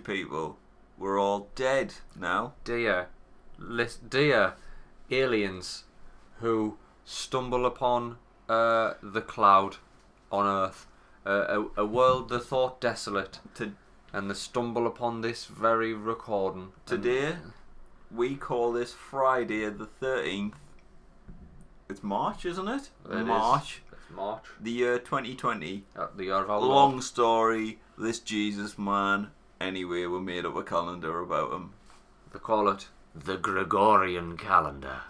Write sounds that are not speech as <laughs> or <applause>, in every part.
people, we're all dead now. dear, lis- dear aliens who stumble upon uh, the cloud on Earth, uh, a, a world they thought desolate, To, and they stumble upon this very recording. today, we call this Friday the 13th. It's March, isn't it? It is. March. It's March, The year 2020. at the year of our Long Lord. story, this Jesus man. Anyway, we made up a calendar about him. They call it the Gregorian calendar.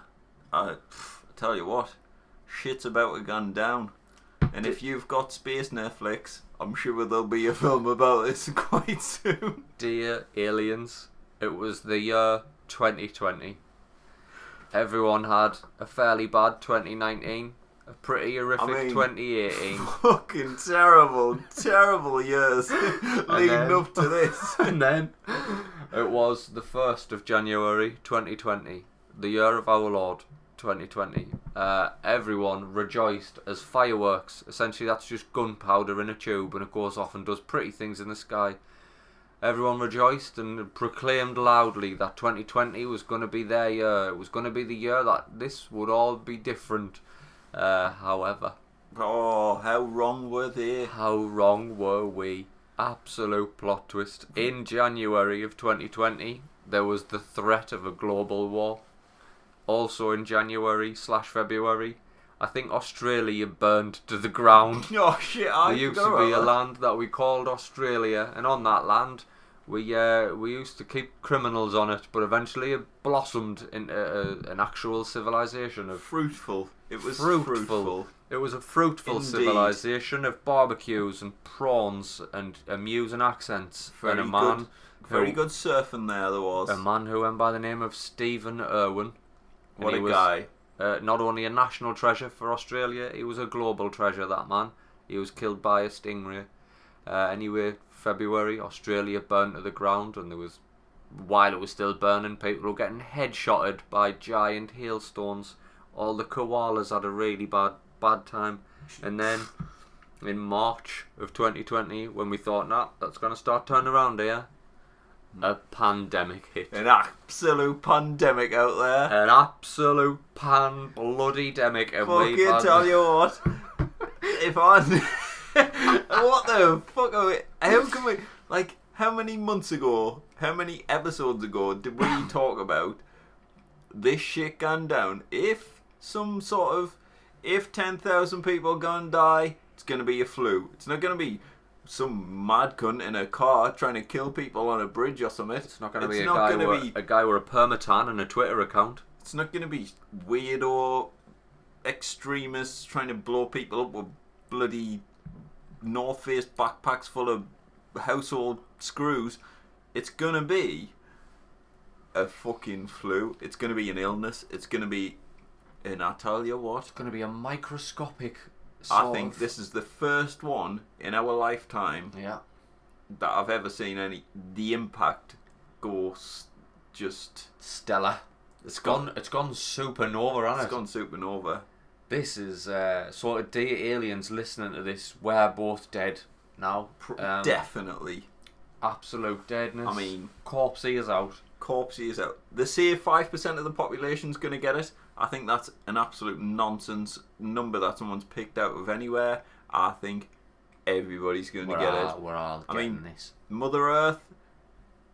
I, pff, I tell you what, shit's about to gone down. And if you've got space Netflix, I'm sure there'll be a film about this <laughs> quite soon. Dear aliens, it was the year 2020. Everyone had a fairly bad 2019, a pretty horrific I mean- 2018. <laughs> Fucking terrible, terrible years <laughs> leading then- up to this. <laughs> and then it was the 1st of January 2020, the year of our Lord 2020. Uh, everyone rejoiced as fireworks. Essentially, that's just gunpowder in a tube and it goes off and does pretty things in the sky. Everyone rejoiced and proclaimed loudly that 2020 was going to be their year. It was going to be the year that this would all be different. Uh, however, Oh, how wrong were they? how wrong were we? Absolute plot twist. In January of 2020, there was the threat of a global war. Also in January slash February, I think Australia burned to the ground. <laughs> Oh shit, I there used to be a land that we called Australia, and on that land, we uh, we used to keep criminals on it. But eventually, it blossomed into uh, an actual civilization of Fruitful. It was Fruitful. fruitful. it was a fruitful Indeed. civilization of barbecues and prawns and amusing accents. Very and a man, good. Very who, good surfing there, there was. a man who went by the name of Stephen Irwin. What a was, guy. Uh, not only a national treasure for Australia, he was a global treasure. That man. He was killed by a stingray. Uh, anyway, February, Australia burned to the ground, and there was, while it was still burning, people were getting headshotted by giant hailstones. All the koalas had a really bad bad time, and then in March of 2020, when we thought, nah, that's going to start turning around here, a pandemic hit. An absolute pandemic out there. An absolute pan bloody demic, Fucking tell you what. <laughs> if I. what the fuck are we. How can we. Like, how many months ago, how many episodes ago did we <coughs> talk about this shit gone down? If some sort of. If 10,000 people gonna die, it's gonna be a flu. It's not gonna be some mad cunt in a car trying to kill people on a bridge or something. It's not going to It's be a guy gonna with be- a guy with a permatan and a Twitter account. It's not going to be weirdo extremists trying to blow people up with bloody North Face backpacks full of household screws. It's to be a fucking flu. It's to be an illness. It's to be. And I tell you what, It's to be a microscopic. I think of- this is the first one in our lifetime Yeah. that I've ever seen any. The impact go just. Stellar. It's gone. It's gone supernova, hasn't It's it? gone supernova. This is uh, sort of dear aliens listening to this. We're both dead now. Um, Definitely. Absolute deadness. I mean, corpse is out. corpse is out. They say five percent of the population's going to get it. I think that's an absolute nonsense number that someone's picked out of anywhere. I think everybody's going to get all, it. we're all I getting mean- this. Mother Earth,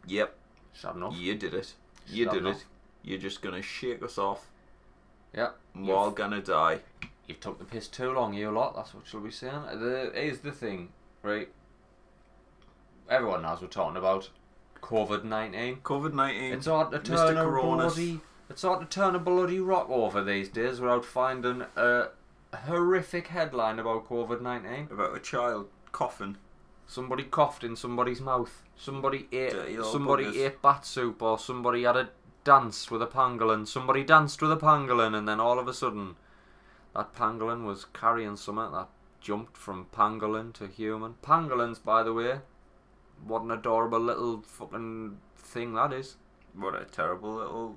yep, that enough? you did it. You Shut did up. it. You're just going to shake us off. Yeah. We're all to die. You've took the piss too long, you lot. That's what you'll be saying. The is the thing, right? Everyone knows we're talking about COVID nineteen. COVID nineteen. It's hard to turn a bloody. It's hard to turn a bloody rock over these days without finding a horrific headline about COVID nineteen. about a child coughing. Somebody coughed in somebody's mouth. Somebody ate. Somebody buggers. ate bat soup, or somebody had a dance with a pangolin. Somebody danced with a pangolin, and then all of a sudden, that pangolin was carrying something that jumped from pangolin to human. Pangolins, by the way, what an adorable little fucking thing that is. What a terrible little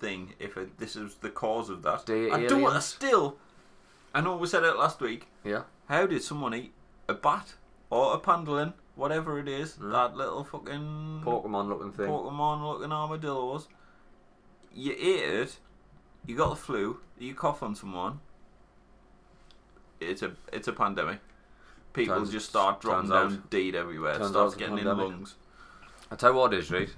thing. If it, this is the cause of that, Dear I don't still. I know we said it last week. Yeah. How did someone eat a bat or a pangolin whatever it is, Mm. that little fucking Pokemon looking thing. Pokemon looking armadillos. You ate it, you got the flu, you cough on someone. It's a it's a pandemic. People Turns- just start dropping turns out- down dead everywhere. It turns starts out it's a getting in pandemic. lungs. I tell you what it is, right?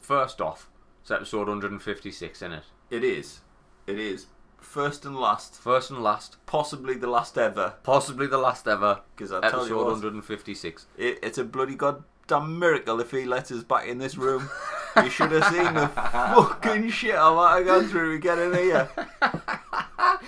First off, it's episode 156 in it. It is. It is. First and last. First and last, Possibly the last ever. possibly the last ever Because I tell you episode what, 156. it, it's a bloody goddamn miracle if he lets us back in this room. <laughs> you should have seen the fucking shit I might have gone through to get in here. <laughs>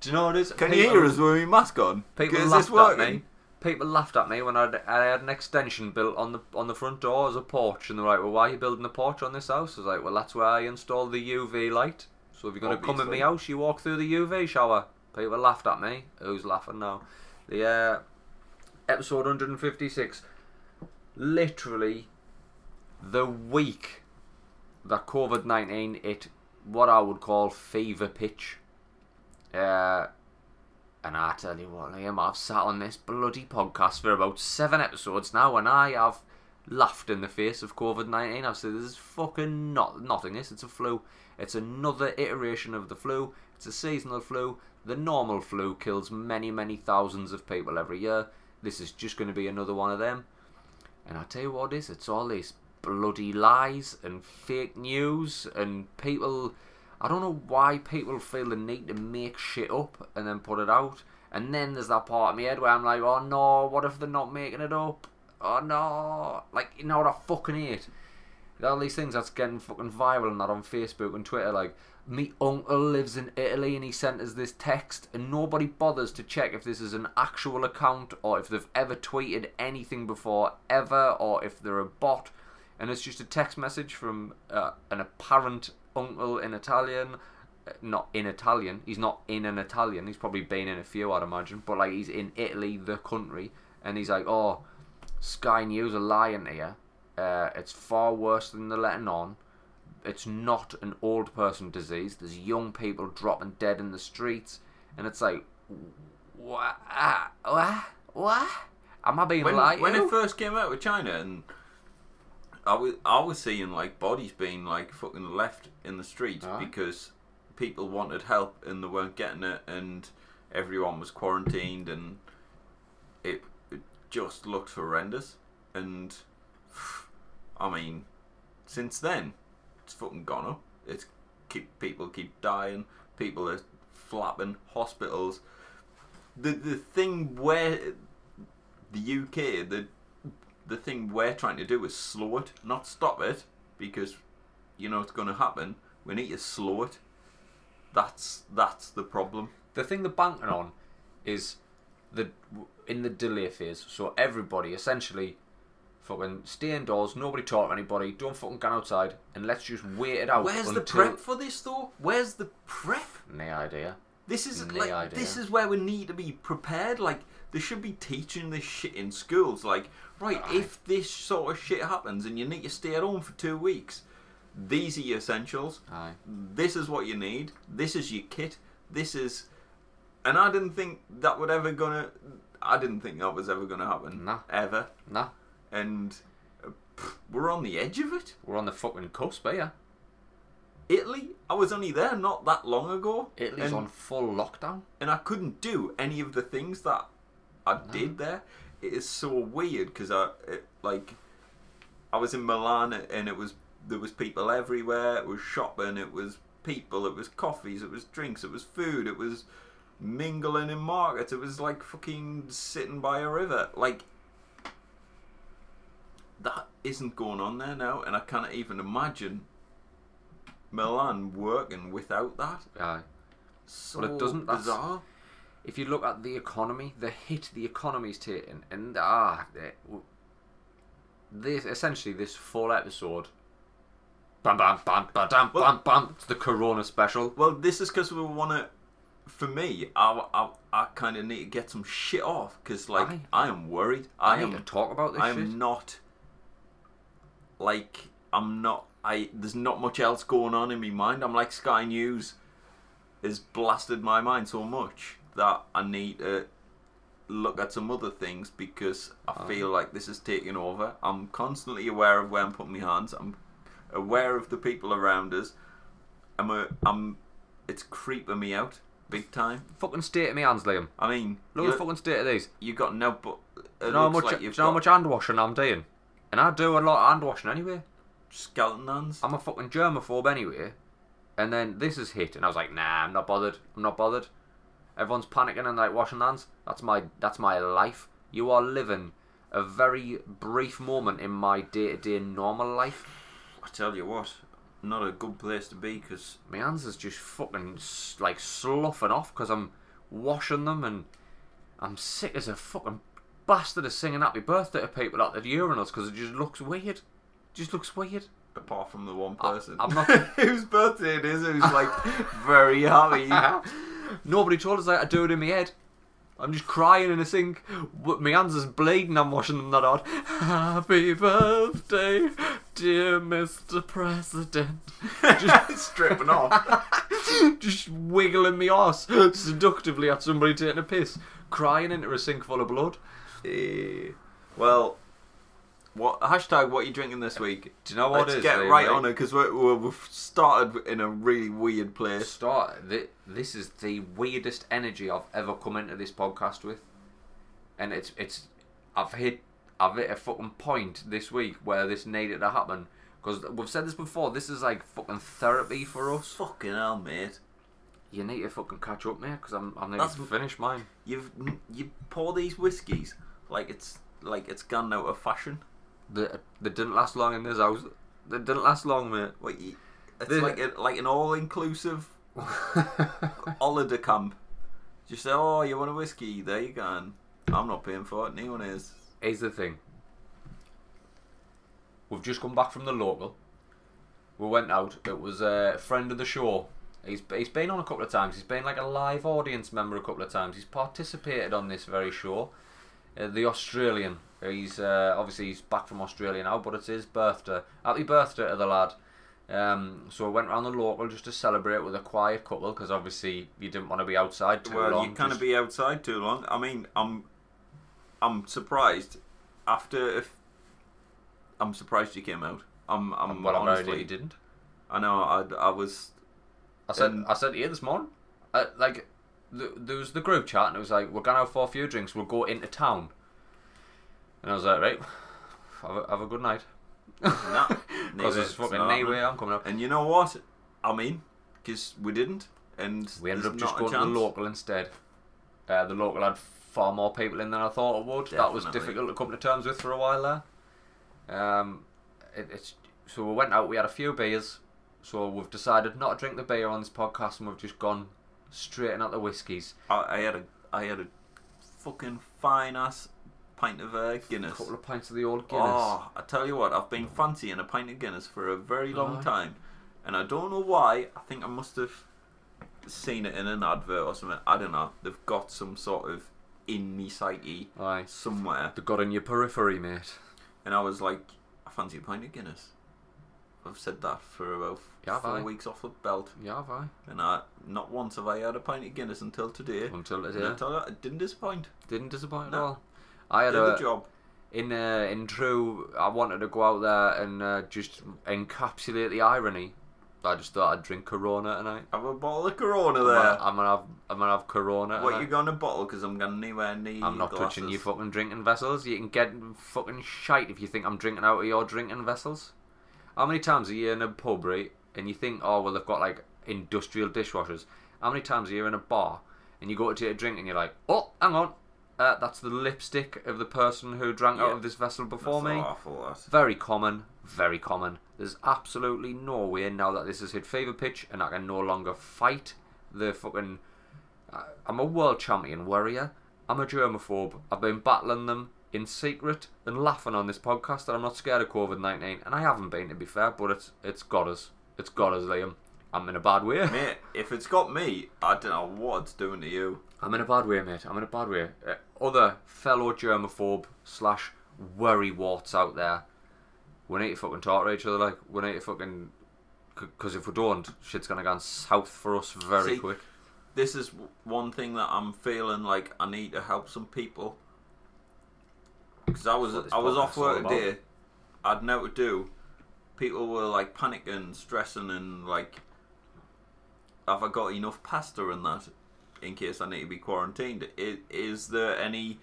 Do you know what it is? Can you hear us with my mask on? People Is laughed this at working? me. People laughed at me when I'd, I had an extension built on the on the front door as a porch, and they're like, "Well, why are you building a porch on this house?" I was like, "Well, that's where I installed the UV light. So if you're going to come in Obviously. my house, you walk through the UV shower." People laughed at me. Who's laughing now? The uh, episode 156, literally the week that COVID 19 hit what I would call fever pitch. Uh, and I tell you what, Liam, I've sat on this bloody podcast for about seven episodes now, and I have laughed in the face of COVID 19. I've said, this is fucking not nothing. This, it's a flu. It's another iteration of the flu. It's a seasonal flu. The normal flu kills many, many thousands of people every year. This is just going to be another one of them. And I tell you what it is, it's all these bloody lies and fake news and people. I don't know why people feel the need to make shit up and then put it out. And then there's that part of my head where I'm like, oh no, what if they're not making it up? Oh no. Like, you know what I fucking hate? All these things that's getting fucking viral and that on Facebook and Twitter, like, me uncle lives in Italy and he sent us this text, and nobody bothers to check if this is an actual account or if they've ever tweeted anything before, ever, or if they're a bot. And it's just a text message from uh, an apparent uncle in Italian. uh, Not in Italian. He's not in an Italian. He's probably been in a few, I'd imagine. But like he's in Italy, the country, and he's like, "Oh, Sky News are lying here. Uh, it's far worse than they're letting on. It's not an old person disease. There's young people dropping dead in the streets, and it's like, what? What? What? Am I being when, lied when it first came out with China and I was I was seeing like bodies being like fucking left in the streets Aye. because people wanted help and they weren't getting it and everyone was quarantined and it, it just looked horrendous. And I mean since then it's fucking gone up. It's keep people keep dying. People are flapping. Hospitals. The the thing where the UK, the the thing we're trying to do is slow it, not stop it, because you know it's going to happen. We need to slow it. That's that's the problem. the thing they're banking on is the in the delay phase. So everybody essentially fucking stay indoors, nobody talk to anybody, don't fucking go outside, and let's just wait it out. Where's the prep for this though? Where's the prep? No idea. This is No like idea. this is where we need to be prepared. Like they should be teaching this shit in schools. Like right, Aye. if this sort of shit happens and you need to stay at home for two weeks, these are your essentials. Aye. this is what you need. This is your kit. This is, and I didn't think that would ever gonna. I didn't think that was ever gonna happen. Nah. Ever. Nah, And uh, pff, we're on the edge of it. we're on the fucking cusp here. Italy. I was only there not that long ago. Italy's and, on full lockdown. and I couldn't do any of the things that I mm. did there. It is so weird because I it, like I was in Milan and it was there was people everywhere. It was shopping. It was people. It was coffees. It was drinks. It was food. It was mingling in markets. It was like fucking sitting by a river. Like that isn't going on there now, and I can't even imagine Milan working without that. Yeah. So Well, it doesn't- that's- bizarre. If you look at the economy, the hit the economy's taken, and ah, this essentially this full episode. Bam bam bam bam bam Well- bam bam. It's the Corona special. Well, this is because we want to. For me, I, I, I kind of need to get some shit off because, like, Aye. I am worried. I, I, am. need to talk about this I am shit. not. Like, I'm not. I there's not much else going on in my mind. I'm like Sky News has blasted my mind so much that I need to look at some other things because I Oh. feel like this is taking over. I'm constantly aware of where I'm putting my hands. I'm aware of the people around us. I'm a, I'm it's creeping me out big time. Fucking state of me hands, Liam. I mean, Look at the fucking state of these. you got no but you know how much? like you know how got much hand washing I'm doing? And I do a lot of hand washing anyway. skeleton hands. I'm a fucking germaphobe anyway. And then this is hit, and I was like, nah, I'm not bothered. I'm not bothered. Everyone's panicking and like washing hands. That's my that's my life. You are living a very brief moment in my day to day normal life. I tell you what, not a good place to be because My hands is just fucking like sloughing off because I'm washing them and I'm sick as a fucking bastard of singing happy birthday to people at the urinals because it just looks weird. Just looks weird. apart from the one person I'm not- <laughs> whose birthday it is, who's like <laughs> very happy. Nobody told us that I do it in my head. I'm just crying in a sink. My hands is bleeding. I'm washing them that hard. Happy birthday, dear Mr. President. Just <laughs> stripping off. just wiggling me arse seductively at somebody taking a piss, crying into a sink full of blood. Eh, well, what hashtag? What are you drinking this week? Do you know what Let's it is, get right on it because we're, we've started in a really weird place. Start. thi- This is the weirdest energy I've ever come into this podcast with, and it's it's. I've hit I've hit a fucking point this week where this needed to happen because we've said this before. This is like fucking therapy for us. Fucking hell, mate! You need to fucking catch up, mate, because I'm I'm nearly That's- finished mine. You've you pour these whiskies like it's like it's gone out of fashion. They, they didn't last long in this house. They didn't last long, mate. What you, it's The- like a, like an all-inclusive <laughs> holiday camp. Just say, oh, you want a whiskey? There you go. I'm not paying for it. No one is. Here's the thing. We've just come back from the local. We went out. It was a friend of the show. He's he's been on a couple of times. He's been like a live audience member a couple of times. He's participated on this very show. Uh, the Australian. He's uh, obviously he's back from Australia now, but it's his birthday. Happy birthday to the lad. Um, so I went round the local just to celebrate with a quiet couple because obviously you didn't want to be outside too well, long. you can't just- be outside too long. I mean, I'm I'm surprised after if I'm surprised you came out. I'm I'm well, I'm honestly you didn't. I know I, I was I said And- I said to you this morning, uh, like th- there was the group chat and it was like we're gonna have for a few drinks. We'll go into town, and I was like, right, have a, have a good night. <laughs> Because <laughs> it's fucking anyway. I'm coming up. And you know what? I mean, because we didn't, and We ended up just going to the local instead. Uh, the local had far more people in than I thought it would. That was difficult to come to terms with for a while there. Um, it, it's so we went out. We had a few beers. So we've decided not to drink the beer on this podcast, and we've just gone straight in at the whiskies. I, I had a I had a fucking fine ass pint of uh, A Guinness. couple of pints of the old Guinness. Oh, I tell you what, I've been fancying a pint of Guinness for a very long time, and I don't know why. I think I must have seen it in an advert or something. I don't know. They've got some sort of in me psyche Aye. somewhere, They got in your periphery, mate. and I was like, I fancy a pint of Guinness. I've said that for about Yeah, four aye. weeks off the belt, Yeah, have I? and I not once have I had a pint of Guinness until today. Until today. it didn't disappoint. Didn't disappoint at all. I had Did a job. in uh, in true. I wanted to go out there and uh, just encapsulate the irony. I just thought I'd drink Corona tonight. Have a bottle of Corona I'm there. gonna, I'm gonna have I'm gonna have Corona. What tonight. you gonna bottle? Because I'm gonna anywhere near. I'm not glasses. touching your fucking drinking vessels. You can get fucking shite if you think I'm drinking out of your drinking vessels. How many times are you in a pub, right? And you think, oh well, they've got like industrial dishwashers. How many times are you in a bar and you go to take a drink and you're like, oh, hang on, uh, that's the lipstick of the person who drank out Yeah. of this vessel before That's me. awful. Very common, very common. There's absolutely no way now that this has hit fever pitch and I can no longer fight the fucking. I- I'm a world champion warrior. I'm a germaphobe. I've been battling them in secret and laughing on this podcast that I'm not scared of COVID 19, and I haven't been to be fair, but it's it's got us. It's got us, Liam. I'm in a bad way. Mate, if it's got me, I don't know what it's doing to you. I'm in a bad way, mate. I'm in a bad way. Uh, other fellow germaphobe slash worry warts out there, we need to fucking talk to each other. Like we need to fucking, because if we don't, shit's gonna go south for us very See, quick. this is one thing that I'm feeling like I need to help some people. Because I was That's what this I was off work today, I'd know what to do. People were like panicking, stressing, and like, have I got enough pasta and that in case I need to be quarantined? Is, is there any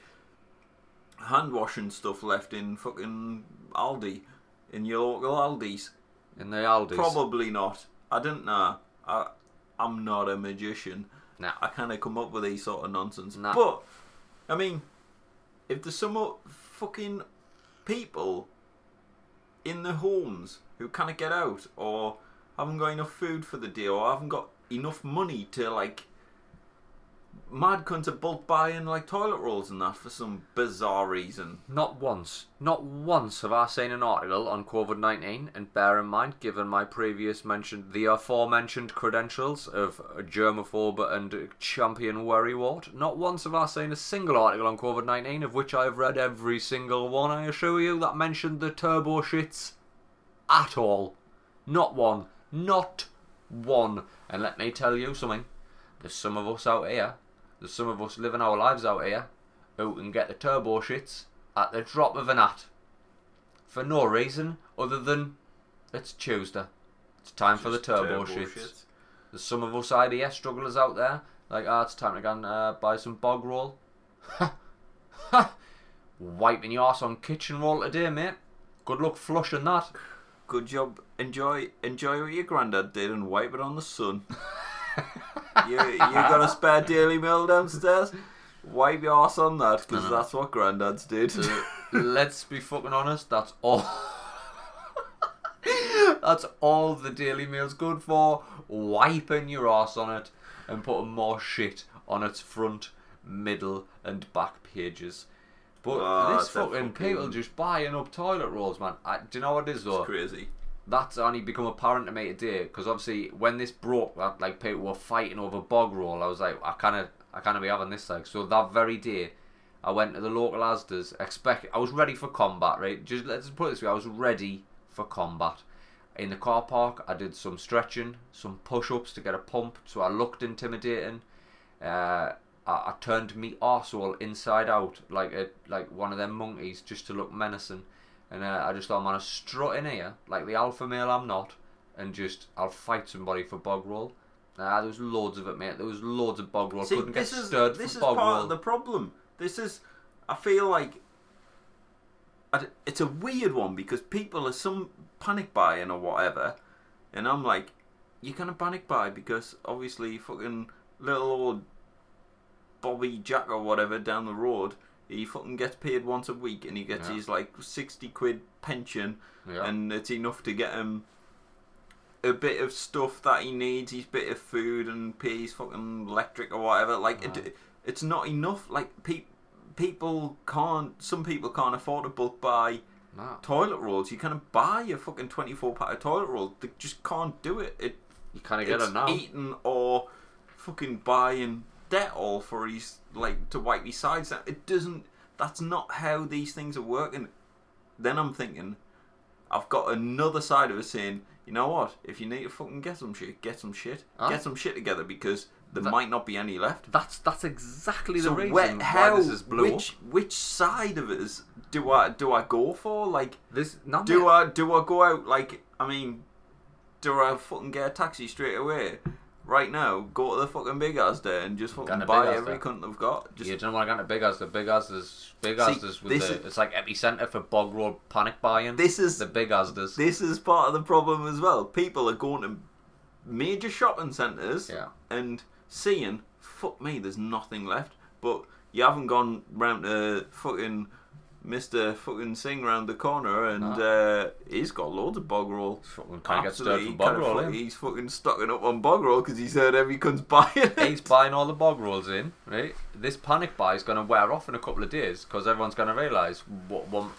hand washing stuff left in fucking Aldi, in your local Aldi's? In the Aldi's. Probably not. I don't know. I I'm not a magician. Nah. I kind of come up with these sort of nonsense. Nah. But I mean, if there's some fucking people in the homes who can't get out or haven't got enough food for the day or haven't got enough money to like mad cunts are bulk buying like toilet rolls and that for some bizarre reason. Not once, not once have I seen an article on COVID 19, and bear in mind, given my previous mentioned, the aforementioned credentials of germaphobe and champion worrywart, not once have I seen a single article on COVID 19, of which I've read every single one, I assure you, that mentioned the turbo shits at all. Not one. Not one. And let me tell you something. There's some of us out here, there's some of us living our lives out here, who can get the turbo shits at the drop of an hat. For no reason other than it's Tuesday. It's time for the turbo, turbo shits. shits. There's some of us IBS strugglers out there, like, ah, it's time to go and uh, buy some bog roll. <laughs> Wiping your ass on kitchen roll today, mate. Good luck flushing that. Good job. Enjoy enjoy what your granddad did and wipe it on the sun. <laughs> you you got a spare Daily Mail downstairs? Wipe your ass on that because No, no. that's what granddads did. Let's be fucking honest, that's all. <laughs> that's all the Daily Mail's good for. Wiping your ass on it and putting more shit on its front, middle, and back pages. But Ah, this a fucking, people just buying up toilet rolls, man. I, do you know what it is though? it's crazy. That's only become apparent to me today because obviously when this broke that like people were fighting over bog roll I was like I kind of I kind of be having this like so that very day I went to the local Asda's expect I was ready for combat right? Just let's put it this way I was ready for combat. In the car park I did some stretching some push-ups to get a pump so I looked intimidating. Uh, I, I turned me arsehole inside out like a like one of them monkeys just to look menacing and uh, I just thought, man, I strut in here like the alpha male I'm not, and just I'll fight somebody for bog roll. Ah, there was loads of it, mate. There was loads of bog roll. See, Couldn't get is stirred this for is bog part roll. of the problem. This is, I feel like, I d- it's a weird one because people are some panic buying or whatever, and I'm like, you're gonna panic buy because obviously fucking little old Bobby Jack or whatever down the road, he fucking gets paid once a week and he gets Yeah. his like sixty quid pension Yeah. and it's enough to get him a bit of stuff that he needs, his bit of food and pay his fucking electric or whatever. Like Right. it, it's not enough. Like pe- people can't. Some people can't afford to bulk buy toilet rolls. You can't buy a fucking twenty four pack of toilet rolls. They just can't do it. It you kind of get it now. eating or fucking buying Dettol for his like to wipe his sides. down. It doesn't. That's not how these things are working. Then I'm thinking, I've got another side of it saying, you know what? If you need to fucking get some shit, get some shit. Huh? Get some shit together because there That- might not be any left. That's that's exactly the So reason where, why this is blew which up. which side of us do I do I go for? Like, This not do mate. I do I go out like I mean, do I fucking get a taxi straight away? Right now, go to the fucking big Asda and just fucking buy Big Asda. every cunt they've got. Just you don't want to go to Big Asda. Big Asda's Big See, Asda's with this the is- it's like epicenter for bog roll panic buying. this is the Big Asda's. this is part of the problem as well. People are going to major shopping centres yeah. and seeing, fuck me, there's nothing left. But you haven't gone round to fucking Mr. fucking Sing round the corner and uh, he's got loads of bog roll. Fucking can't get stirred Absolutely, for bog roll. He's fucking stocking up on bog roll because he's heard every cunt's <laughs> buying it. He's buying all the bog rolls in, right? This panic buy is going to wear off in a couple of days because everyone's going to realise what one.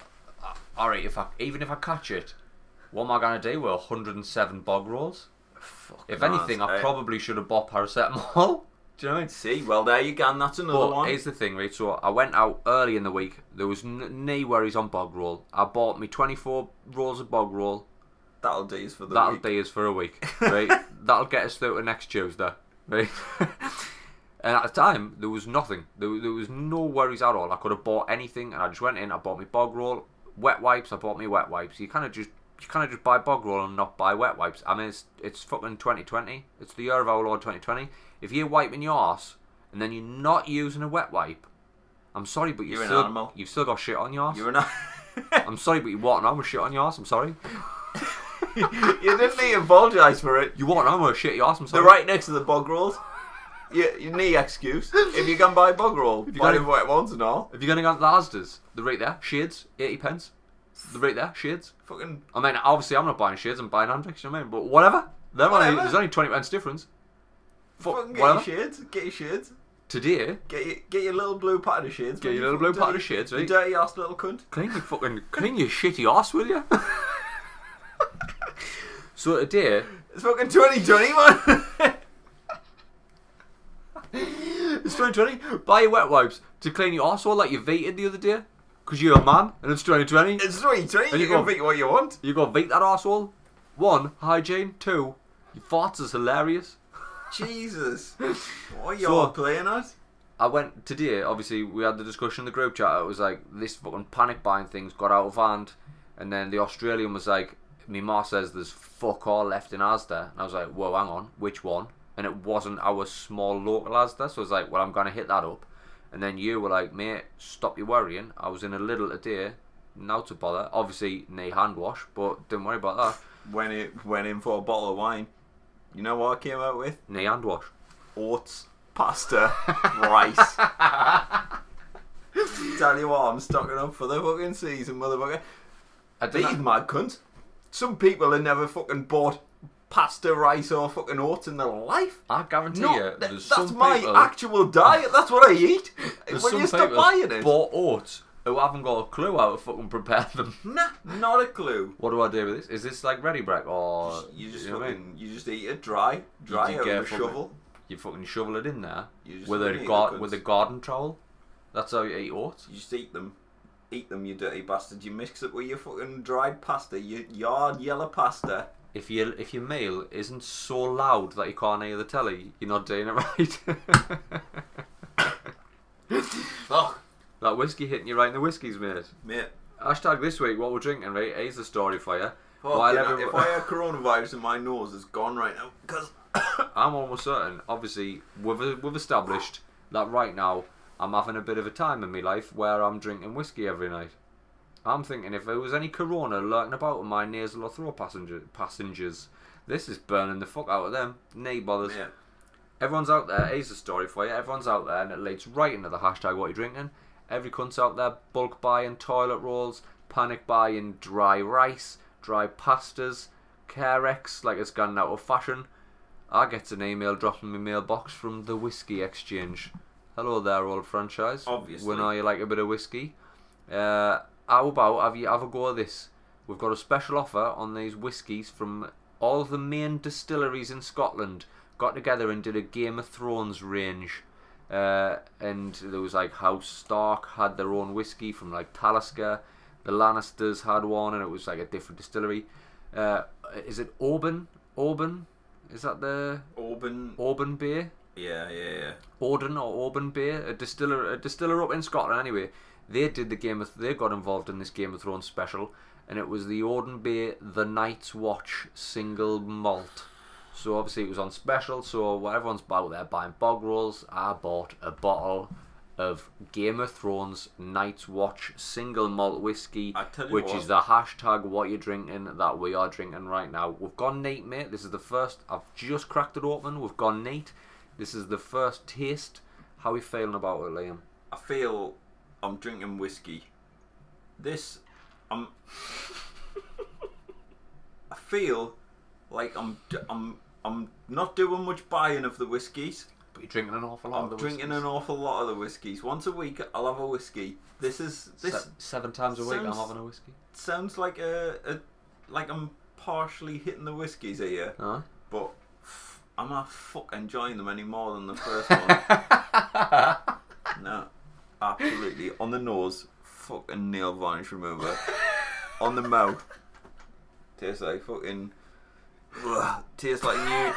Uh, all right, if I even if I catch it, what am I going to do with 107 bog rolls? If anything, I eh? probably should have bought paracetamol. <laughs> Do you know what I mean? See, well, there you go, and that's another But one. here's the thing, right? So I went out early in the week. There was n- knee worries on bog roll. I bought me 24 rolls of bog roll. That'll do us for the That'll week. be us for a week, <laughs> right? That'll get us through to next Tuesday, right? <laughs> And at the time, there was nothing. There, was- there was no worries at all. I could have bought anything, and I just went in. I bought me bog roll, wet wipes. I bought me wet wipes. You kind of just you kind of just buy bog roll and not buy wet wipes. I mean, it's it's fucking 2020. It's the year of our Lord 2020. If you're wiping your arse and then you're not using a wet wipe, I'm sorry, but you You're an still animal. you've still got shit on your arse. You're not. I'm sorry, but you're walking on with shit on your arse. I'm sorry. <laughs> you didn't need to apologise for it. You walking on with shit on your arse. I'm sorry. They're right next to the bog rolls. You, you need excuse. If you can buy bog roll, you buy them wet ones and all. If you're gonna go to the Asda's, they're right there. Shades, 80 pence. They're right there. Shades. Fucking I mean, obviously, I'm not buying shades. I'm buying Andrex. You know what I mean? But whatever. They're only, Whatever. there's only 20 pence difference. Fuck, fucking get your shades. Get your shades. Today, Get your, get your little blue pattern of shades. Get man, your you little blue fucking pattern of dirty- shades, you right? dirty ass little cunt. clean your fucking clean your shitty ass, will you? <laughs> so today, It's fucking 2020, man. it's 2020. Buy your wet wipes to clean your arsehole like you vaped the other day, because you're a man, and it's 2020. it's 2020. And You you can go- what you want. You to vape that arsehole. One, hygiene. Two, your farts is hilarious. Jesus. What are you So- playing at? I went today. Obviously, we had the discussion in the group chat. It was like this fucking panic buying things got out of hand, and then the Australian was like, "Me ma says there's fuck all left in Asda," and I was like, "Whoa, hang on, which one?" And it wasn't our small local Asda, so I was like, "Well, I'm gonna hit that up." And then you were like, "Mate, stop your worrying." I was in a little today, now to bother. Obviously, knee hand wash, but don't worry about that. When it went in for a bottle of wine, you know what I came out with? Knee hand wash. Oats, pasta, rice. <laughs> Tell you what, I'm stocking up for the fucking season, motherfucker. I These didn't. mad cunts. Some people have never fucking bought pasta, rice, or fucking oats in their life. I guarantee No, you, th- that's my people. actual diet. That's what I eat. There's when you stop buying it, bought oats who haven't got a clue how to fucking prepare them. <laughs> nah, not a clue. What do I do with this? Is this like Ready Brek or You just you know what I mean? you just eat it dry, dry you out with a fucking- shovel. You fucking shovel it in there You just with a eat gar- the with a garden trowel. That's how you eat oats. You just eat them. Eat them, you dirty bastard. You mix it with your fucking dried pasta, your yard yellow pasta. If you if your meal isn't so loud that you can't hear the telly, you're not doing it <laughs> right. Fuck. That whiskey hitting you right in the whiskies, mate. Mate, Hashtag this week, what we're drinking, right? Here's the story for you. fuck, While you know, every- if I had coronavirus in my nose, it's gone right now. Because <coughs> I'm almost certain, obviously, we've, we've established that right now I'm having a bit of a time in my life where I'm drinking whiskey every night. I'm thinking if there was any corona lurking about in my nasal or throat passenger, passengers, this is burning the fuck out of them. Nay bothers. yeah, Everyone's out there, here's the story for you. Everyone's out there, and it leads right into the hashtag what you drinking. Every cunt's out there bulk buying toilet rolls, panic buying dry rice, dry pastas, Carex like it's gone out of fashion. I get an email dropped in my mailbox from the Whisky Exchange. Hello there, old franchise. Obviously. We know you like a bit of whiskey. Uh, how about have you have a go at this? We've got a special offer on these whiskies from all the main distilleries in Scotland. Got together and did a Game of Thrones range. Uh, and there was like House Stark had their own whiskey from like Talisker. The Lannisters had one, and it was like a different distillery. Uh, is it Auburn? Auburn? Is that the Auburn. Oban Bay? Yeah, yeah, yeah. Auden or Oban Bay, a distiller, a distiller up in Scotland. Anyway, they did the game of, they got involved in this Game of Thrones special, and it was the Oban Bay, the Night's Watch single malt. So obviously it was on special. So while everyone's out there buying bog rolls, I bought a bottle of Game of Thrones Night's Watch single malt whiskey, I tell you which what. is the hashtag what you're drinking that we are drinking right now. We've gone neat, mate. This is the first. I've just cracked it open. We've gone neat. This is the first taste. How are you feeling about it, Liam? I feel I'm drinking whiskey. This, I'm. <laughs> I feel like I'm I'm I'm not doing much buying of the whiskies. But you're drinking an awful lot I'm of the drinking whiskies. an awful lot of the whiskies. Once a week, I'll have a whiskey. This is this Se- seven times a week, I'm having a whiskey. sounds like a, a like I'm partially hitting the whiskies here, Huh? but f- I'm not fuck enjoying them any more than the first one. <laughs> No, absolutely. On the nose, fucking nail varnish remover. On the mouth, tastes like fucking. Ugh, tastes like new.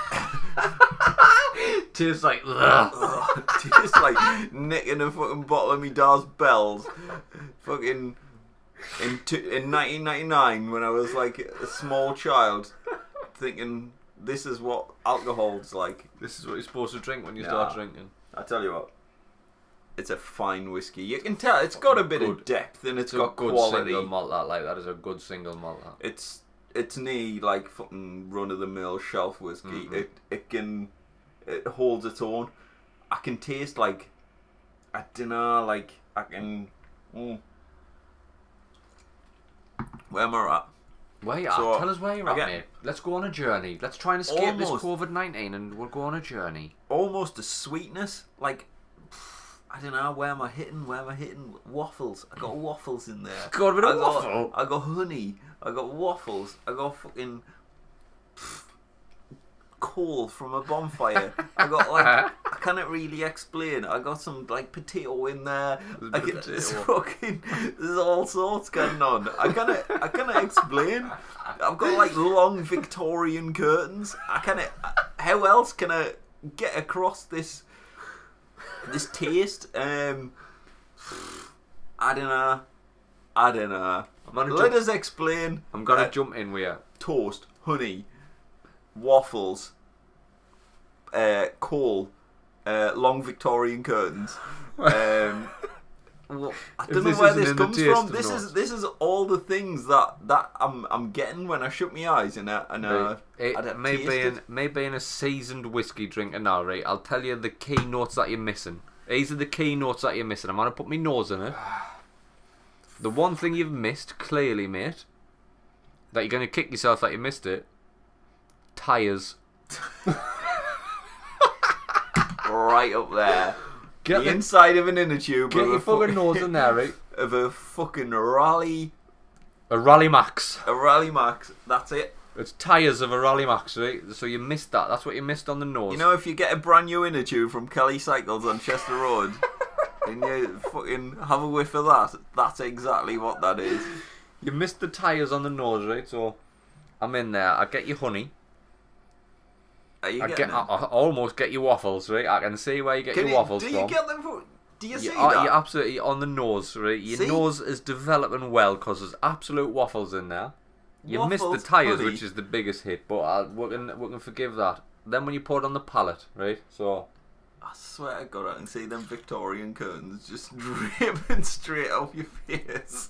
<laughs> Tastes like ugh. Just <laughs> like nicking a fucking bottle of me dad's bells. Fucking in two, in 1999 when I was like a small child, thinking this is what alcohol's like. This is what you're supposed to drink when you start drinking. I tell you what, it's a fine whiskey. You can tell it's got a bit of Good. depth and It's it's got a good quality. single malt. That like that is a good single malt. That. It's it's near like fucking run of the mill shelf whiskey. Mhm. It it can it holds its own. I can taste like I don't know, like I can. Mm. Where am I at? Where you at? Tell us where you're I at, mate. Let's go on a journey. Let's try and escape this COVID nineteen, and we'll go on a journey. Almost a sweetness, like I don't know. Where am I hitting? Where am I hitting? Waffles. I got waffles in there. God, a bit of got, waffle? I got honey. I got waffles. I got fucking coal from a bonfire. I got like I can't really explain. I got some like potato in there. I can, there's fucking there's all sorts going on. I can't I can't explain. I've got like long Victorian curtains. I can't. How else can I get across this this taste? Um, I don't know. I don't know. I'm gonna Let jump, us explain. I'm gonna uh, jump in with you. toast, honey, waffles, uh, coal, uh, long Victorian curtains. <laughs> Um, well, I don't know where this comes from. This is this is all the things that that I'm I'm getting when I shut my eyes and I and uh, It, I don't may be in, may be in a seasoned whiskey drinker now, right? I'll tell you the key notes that you're missing. These are the key notes that you're missing. I'm gonna put my nose in it. <sighs> The one thing you've missed, clearly, mate, that you're gonna kick yourself that you missed it. Tires. right up there. Get the the- inside of an inner tube Get of, your a fucking nose in there, right? <laughs> of a fucking rally A Rally Max. a rally max. That's it. It's tires of a Rally Max, right? So you missed that. That's what you missed on the nose. You know, if you get a brand new inner tube from Kelly Cycles on Chester Road, <laughs> and you fucking have a whiff of that, that's exactly what that is. You missed the tires on the nose, right? So I'm in there. I get your honey. Are you I get. I. I almost get your waffles, right? I can see where you get Can your you- waffles do from. you get them? For, do you, You see are, that? you're absolutely on the nose, right? Your See? nose is developing well because there's absolute waffles in there. You missed the tires, honey. which is the biggest hit, but I, we can we can forgive that. Then when you pour it on the palate, right? So I swear to God, I can see them Victorian curtains just <laughs> dripping straight off your face.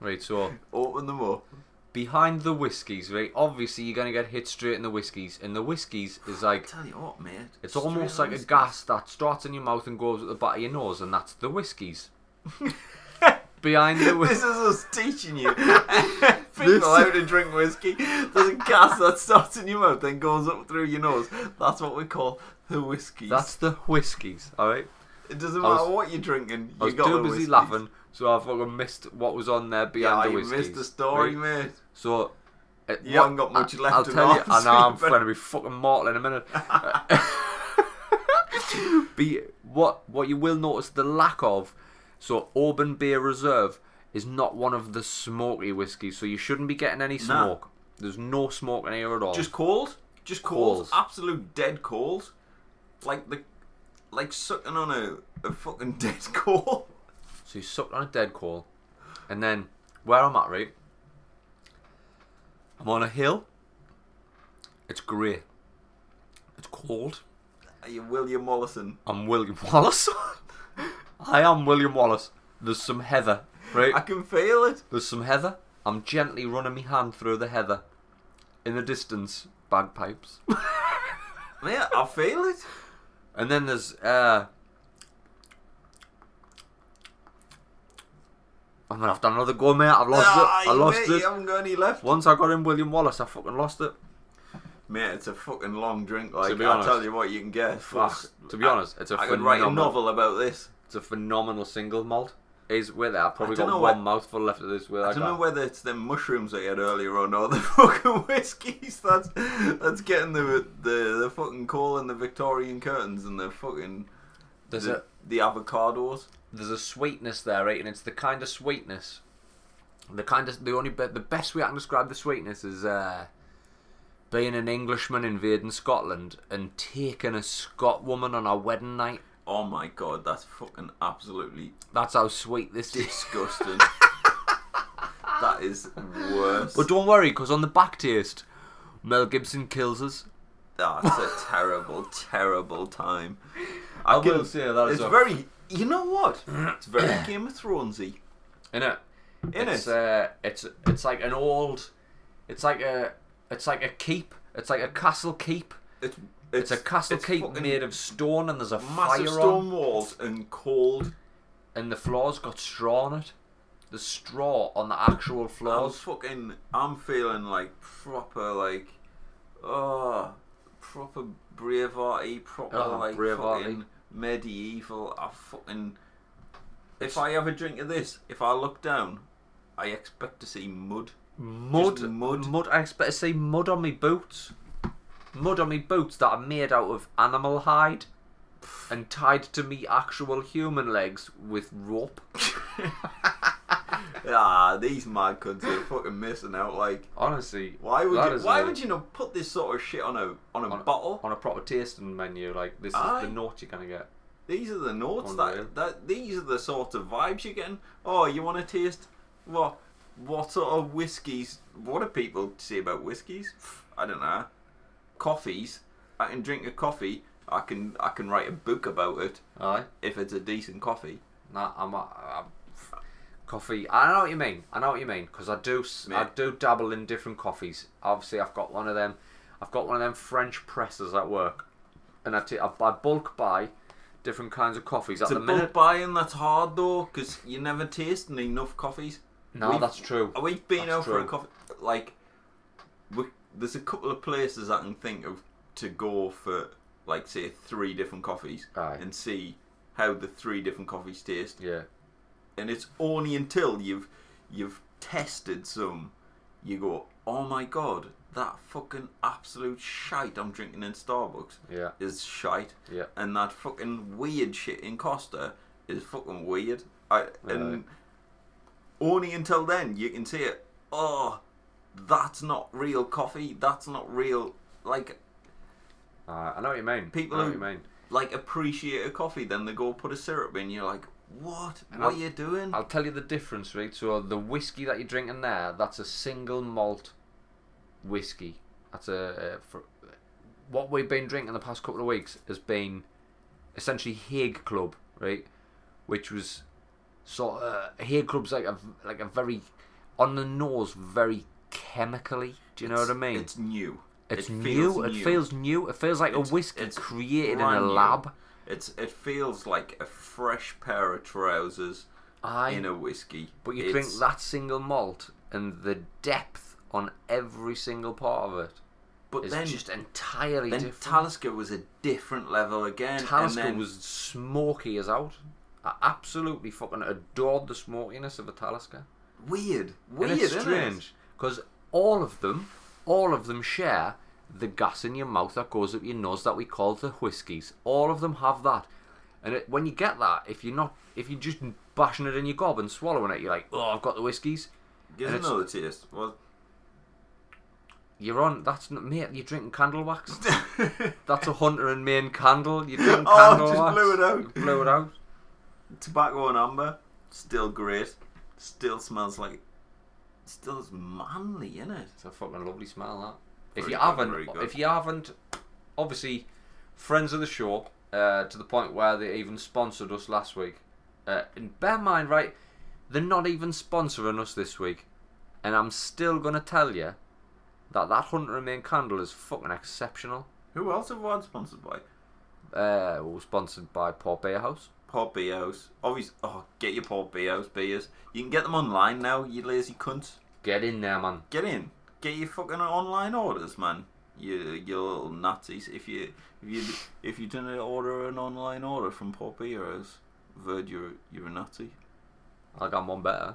right, so Open them up. behind the whiskies, right? Obviously, you're gonna get hit straight in the whiskies, and the whiskies is like Tell you what, mate. it's straight almost like a gas that starts in your mouth and goes at the back of your nose, and that's the whiskies. <laughs> behind the This whiskies. is us teaching you <laughs> people how to drink whiskey. There's a gas that starts in your mouth, then goes up through your nose. That's what we call the whiskies. That's the whiskies, alright? it doesn't I was- matter what you're drinking. I was got too busy whiskies. laughing, so I fucking missed what was on there Yeah, behind the you whiskies. missed the story, right? mate. So, uh, You haven't got much left I'll tell you, I know I'm going to be fucking mortal in a minute. <laughs> be what what you will notice the lack of. So, Oban Bay Reserve is not one of the smoky whiskies, so you shouldn't be getting any Nah. smoke. There's no smoke in here at all. Just cold, just Coals. absolute dead coals, like the, like sucking on a, a fucking <laughs> dead call. So you sucked on a dead call, and then where I'm at, right? I'm on a hill. It's grey. It's cold. Are you William Mollison? I'm William <laughs> Wallace. I am William Wallace. There's some heather, right? I can feel it. There's some heather. I'm gently running my hand through the heather. In the distance, bagpipes. <laughs> Yeah, I feel it. And then there's uh I'm gonna have to another go, mate. I've lost Ah, it. I lost wait, it. You haven't got any left. Once I got in William Wallace, I fucking lost it. Mate, it's a fucking long drink. Like, be I'll tell you what, you can get. Fuck. To be honest, it's a I could write a novel about this. It's a phenomenal single malt. Is with it. I've probably I got one what- mouthful left of this. With I don't know whether it's the mushrooms that you had earlier on or <laughs> the fucking whiskies that's that's getting the the the fucking coal and the Victorian curtains and the fucking There's the, a the avocados. there's a sweetness there, right? And it's the kind of sweetness. The kind of the only bit the best way I can describe the sweetness is uh, being an Englishman invading Scotland and taking a Scot woman on our wedding night. Oh my god, that's fucking absolutely That's how sweet this is. disgusting. that is worse. But don't worry, because on the back taste, Mel Gibson kills us. That's a terrible, terrible time. I can- will say that is It's a- very. You know what? It's very <clears throat> Game of Thronesy. Innit? In it's, it. Uh, it's it's like an old, it's like a it's like a keep. It's like a castle keep. It's It's, a castle it's keep made of stone, and there's a massive fire stone on, walls and cold. and the floors got straw on it. The straw on the actual floor. I'm fucking. I'm feeling like proper like, oh, proper bravehearty, proper Oh, like bravehearty. fucking medieval. I fucking. If I have a drink of this, if I look down, I expect to see mud. Mud, Just mud. mud. I expect to see mud on me boots. Mud on my boots that are made out of animal hide and tied to me actual human legs with rope. <laughs> ah, these mad cunts are fucking missing out. Like, Honestly, why would that you? is Why a- would you not put this sort of shit on a on a On- bottle? on a proper tasting menu? Like this Aye. is the note you're gonna get. These are the notes Unreal. that, that these are the sort of vibes you're getting. Oh, you want to taste what? What sort of whiskies? What do people say about whiskies? I don't know. Coffees. I can drink a coffee. I can I can write a book about it Aye. if it's a decent coffee. Nah, I'm, I'm coffee. I know what you mean. I know what you mean because I do. I do dabble in different coffees. Obviously, I've got one of them. I've got one of them French presses at work, and I, t- I bulk buy different kinds of coffees It's at a the bulk minute. buying that's hard though, because you never taste enough coffees. No, We've- that's true. We've been That's out for a coffee. Like, we, there's a couple of places I can think of to go for, like, say, three different coffees Aye. and see how the three different coffees taste. Yeah. And it's only until you've you've tested some, you go, oh my god, that fucking absolute shite I'm drinking in Starbucks Yeah. is shite, Yeah. and that fucking weird shit in Costa is fucking weird. I and only until then you can see it, oh, that's not real coffee. That's not real. Like Uh, I know what you mean. People I know who- what you mean. like appreciate a coffee, then they go put a syrup in. You're like, what? And what I'll- are you doing? I'll tell you the difference, right? So the whiskey that you're drinking there, that's a single malt whiskey. That's a, uh for, what we've been drinking the past couple of weeks has been essentially Haig Club, right? Which was sort of Haig Club's like a like a very on the nose, very chemically. Do you know what I mean? It's new. It's it new. feels It new. feels new. It feels like It's- a whiskey it's created in a brand new. lab. It's it feels like a fresh pair of trousers Aye. in a whiskey. But you It's- drink that single malt and the depth on every single part of it but is then just entirely then different. Talisker was a different level again. and Talisker then- was smoky as out. I absolutely fucking adored the smokiness of a Talisker. weird, And weird, it's isn't it? Because all of them, all of them share the gas in your mouth that goes up your nose that we call the whiskies. All of them have that, and it, when you get that, if you're not, if you're just bashing it in your gob and swallowing it, you're like, oh, I've got the whiskies. It's- another taste. Well, You're on. That's not mate. You're drinking candle wax. <laughs> That's a hunter and main candle. You're drinking Oh, candle just wax. blew it out. You blew it out. tobacco and amber, still great. Still smells like, still is manly, it? It's a fucking lovely smell. That. If you good, haven't, good. if you haven't, obviously, friends of the show, uh, to the point where they even sponsored us last week. Uh, and bear in mind, right, they're not even sponsoring us this week, and I'm still gonna tell you that that Hunter and Main candle is fucking exceptional. Who else have we had sponsored by? Uh, we're sponsored by Port Beer House. Port Bios. Obviously, oh, get your Port Bios beers. You can get them online now, you lazy cunts. Get in there, man. Get in. Get your fucking online orders, man. You, you little Nazis. If you if you if you didn't order an online order from Port Bios, I've you're you're a Nazi. I got one better.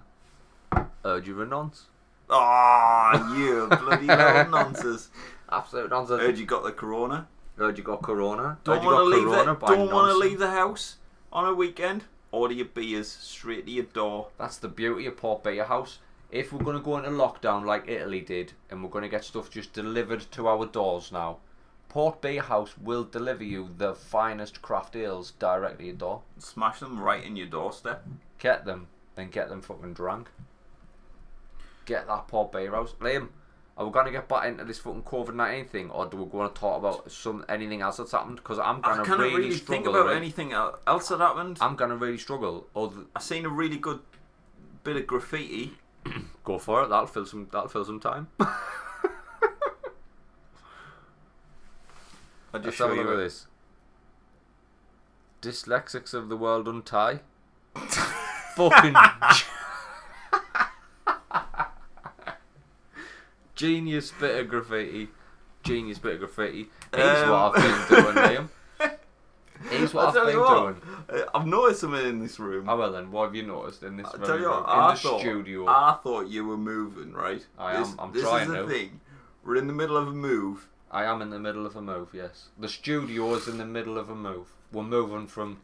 Urge you a nonce. Ah, you bloody <laughs> little nonsense. Absolute nonsense. Heard you got the corona. Heard you got corona. Don't want to leave the, Don't want to leave the house on a weekend. Order your beers straight to your door. That's the beauty of Port Beer House. If we're going to go into lockdown like Italy did, and we're going to get stuff just delivered to our doors now, Port Bay House will deliver you the finest craft ales directly at your door. Smash them right in your doorstep. Get them, then get them fucking drunk. Get that Port Bay House. Liam, are we going to get back into this fucking COVID 19 thing, or do we want to talk about some anything else that's happened? Because I'm going to really, really, struggle. think about right? anything else that happened. I'm going to really struggle. Other, I seen a really good bit of graffiti. Go for it. That'll fill some. That'll fill some time. <laughs> I just Let's show have a look you this. Dyslexics of the world untie. <laughs> Fucking genius bit of graffiti. Genius bit of graffiti. Here's Um, what I've been doing, Liam. <laughs> Here's what I'll I've tell been you what, doing. I've noticed something in this room. Oh well then, what have you noticed in this I'll tell you room? what, in I the thought, studio? I thought you were moving, right? I this, am, I'm trying. this trying is the to. thing. We're in the middle of a move. I am in the middle of a move. Yes, the studio is in the middle of a move. We're moving from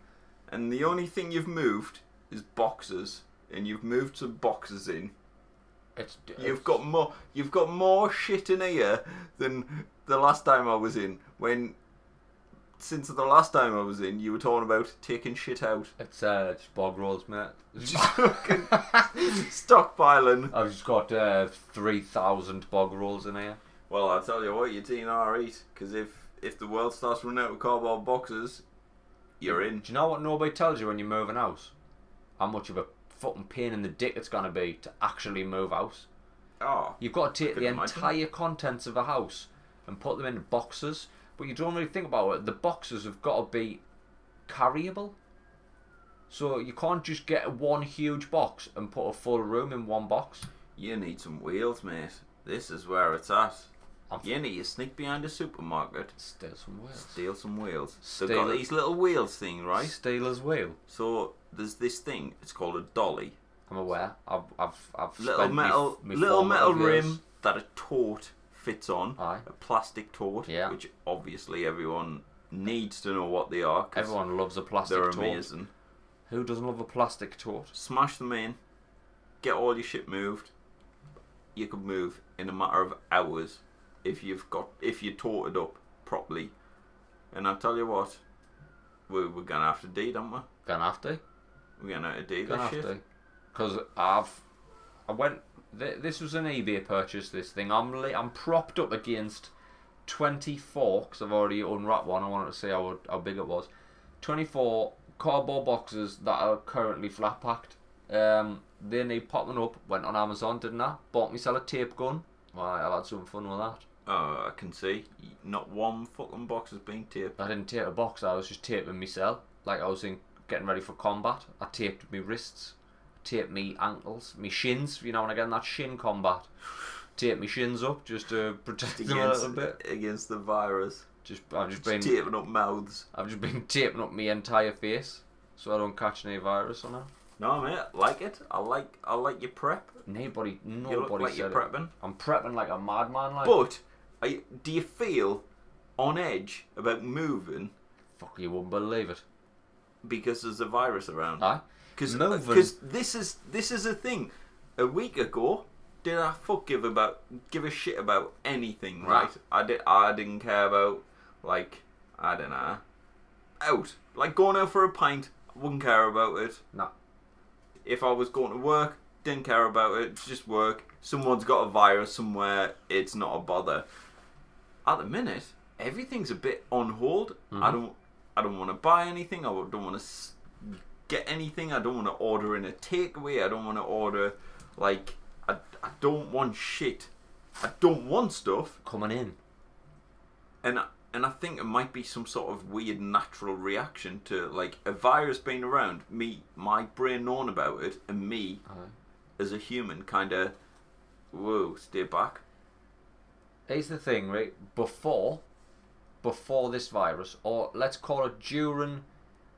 And the only thing you've moved is boxes, and you've moved some boxes in. it's. You've got more. You've got more shit in here than the last time I was in. When since the last time I was in, you were talking about taking shit out, <laughs> It's uh, just bog rolls, mate. fucking <laughs> stockpiling. I've just got uh, three thousand bog rolls in here. Well, I'll tell you what, you're TNR eat because if if the world starts running out of cardboard boxes, you're in. Do you know what nobody tells you when you're moving house? How much of a fucking pain in the dick it's gonna be to actually move house. Oh, You've got to take the imagine. entire contents of a house and put them in boxes, but you don't really think about it. The boxes have got to be carryable. So you can't just get one huge box and put a full room in one box. you need some wheels, mate. This is where it's at. I'm- You need to sneak behind a supermarket, Still some wheels. steal some wheels. Steal They've got these little wheels thing, right? Stealer's wheel. So there's this thing. It's called a dolly. I'm aware. I've I've I've Little spent me- metal, me little metal rim that a tote fits on. Aye. A plastic tort, Yeah. which obviously everyone needs to know what they are. 'cause Everyone loves a plastic they're tote. amazing. Who doesn't love a plastic tote? Smash them in. Get all your shit moved. You could move in a matter of hours if you've got if you toted up properly. And I'll tell you what, we're, we're gonna have to do, don't we? Gonna have to. We're gonna have to do Gonna this have shit. to. Because I've, I went. Th- this was an eBay purchase. This thing. I'm li- I'm propped up against 24 because I've already unwrapped one. I wanted to see how how big it was. 24 cardboard boxes that are currently flat packed. Um, they need popping up. Went on Amazon, didn't I? Bought myself a tape gun. Right, I've had some fun with that. Oh, I can see. Not one fucking box has been taped. I didn't tape a box. I was just taping myself. Like I was in getting ready for combat. I taped my wrists, taped me ankles, me shins. You know when I get in that shin combat, tape my shins up just to protect them a Against, little bit. against the virus. Just I've just Just been taping up mouths. I've just been <laughs> taping up my entire face so I don't catch any virus on it. No, mate, I like it. I like I like your prep. Nobody, You look nobody like you're said it. prepping. I'm prepping like a madman. Like But you, do you feel on edge about moving fuck, you wouldn't believe it. because there's a virus around? Aye. Because Moving. this is this is a thing. A week ago, did I fuck give about give a shit about anything? Right. Right? I did. I didn't care about like I don't know out like going out for a pint. Wouldn't care about it. No. If I was going to work, didn't care about it. Just work. Someone's got a virus somewhere. It's not a bother. At the minute, everything's a bit on hold. I Mhm. don't. I don't want to buy anything. I don't want to get anything. I don't want to order in a takeaway. I don't want to order like I, I don't want shit. I don't want stuff. Coming in. And I- and I think it might be some sort of weird natural reaction to like a virus being around. Me, my brain knowing about it, and me Aye. as a human, kind of, whoa, stay back. Here's the thing, right? Before, before this virus, or let's call it during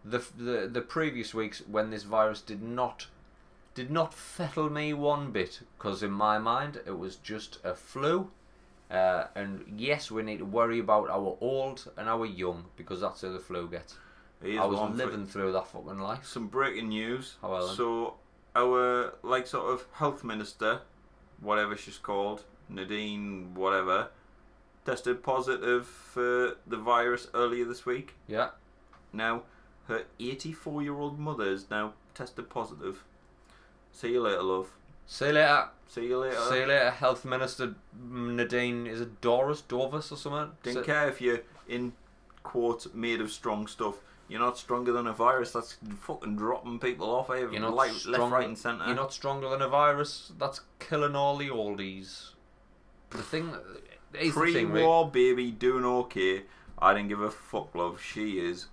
the the the previous weeks when this virus did not did not fettle me one bit, because in my mind it was just a flu. Uh, and yes, we need to worry about our old and our young because that's how the flu gets. I was living through that fucking life. some breaking news. Oh, well so our like sort of health minister, whatever she's called, Nadine, whatever, tested positive for the virus earlier this week. Yeah. Now, her 84 year old mother is now tested positive. See you later, love. See you later. See you later. See you later, Health Minister Nadine. Is it Doris Dorvis or something? Didn't So- care if you're in quotes made of strong stuff. You're not stronger than a virus that's fucking dropping people off eh? You're not like, left, stronger- right, and centre. You're not stronger than a virus that's killing all the oldies. The thing, here's the thing? Pre-war baby doing okay. I didn't give a fuck, love. She is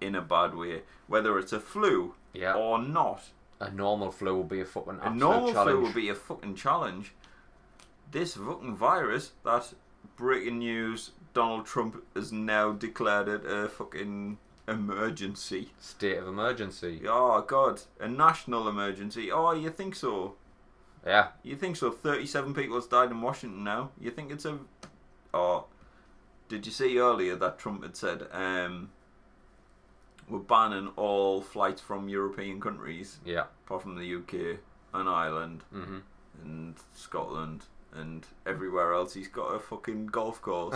in a bad way. Whether it's a flu Yeah, or not, a normal flu will be a fucking a normal challenge. flu would be a fucking challenge. This fucking virus, that breaking news, Donald Trump has now declared it a fucking emergency. State of emergency. Oh god, a national emergency. Oh, you think so? Yeah, You think so? Thirty-seven people has died in Washington now. You think it's a? Oh, did you see earlier that Trump had said um, we're banning all flights from European countries, yeah. apart from the UK and Ireland hmm and Scotland and everywhere else. He's got a fucking golf course.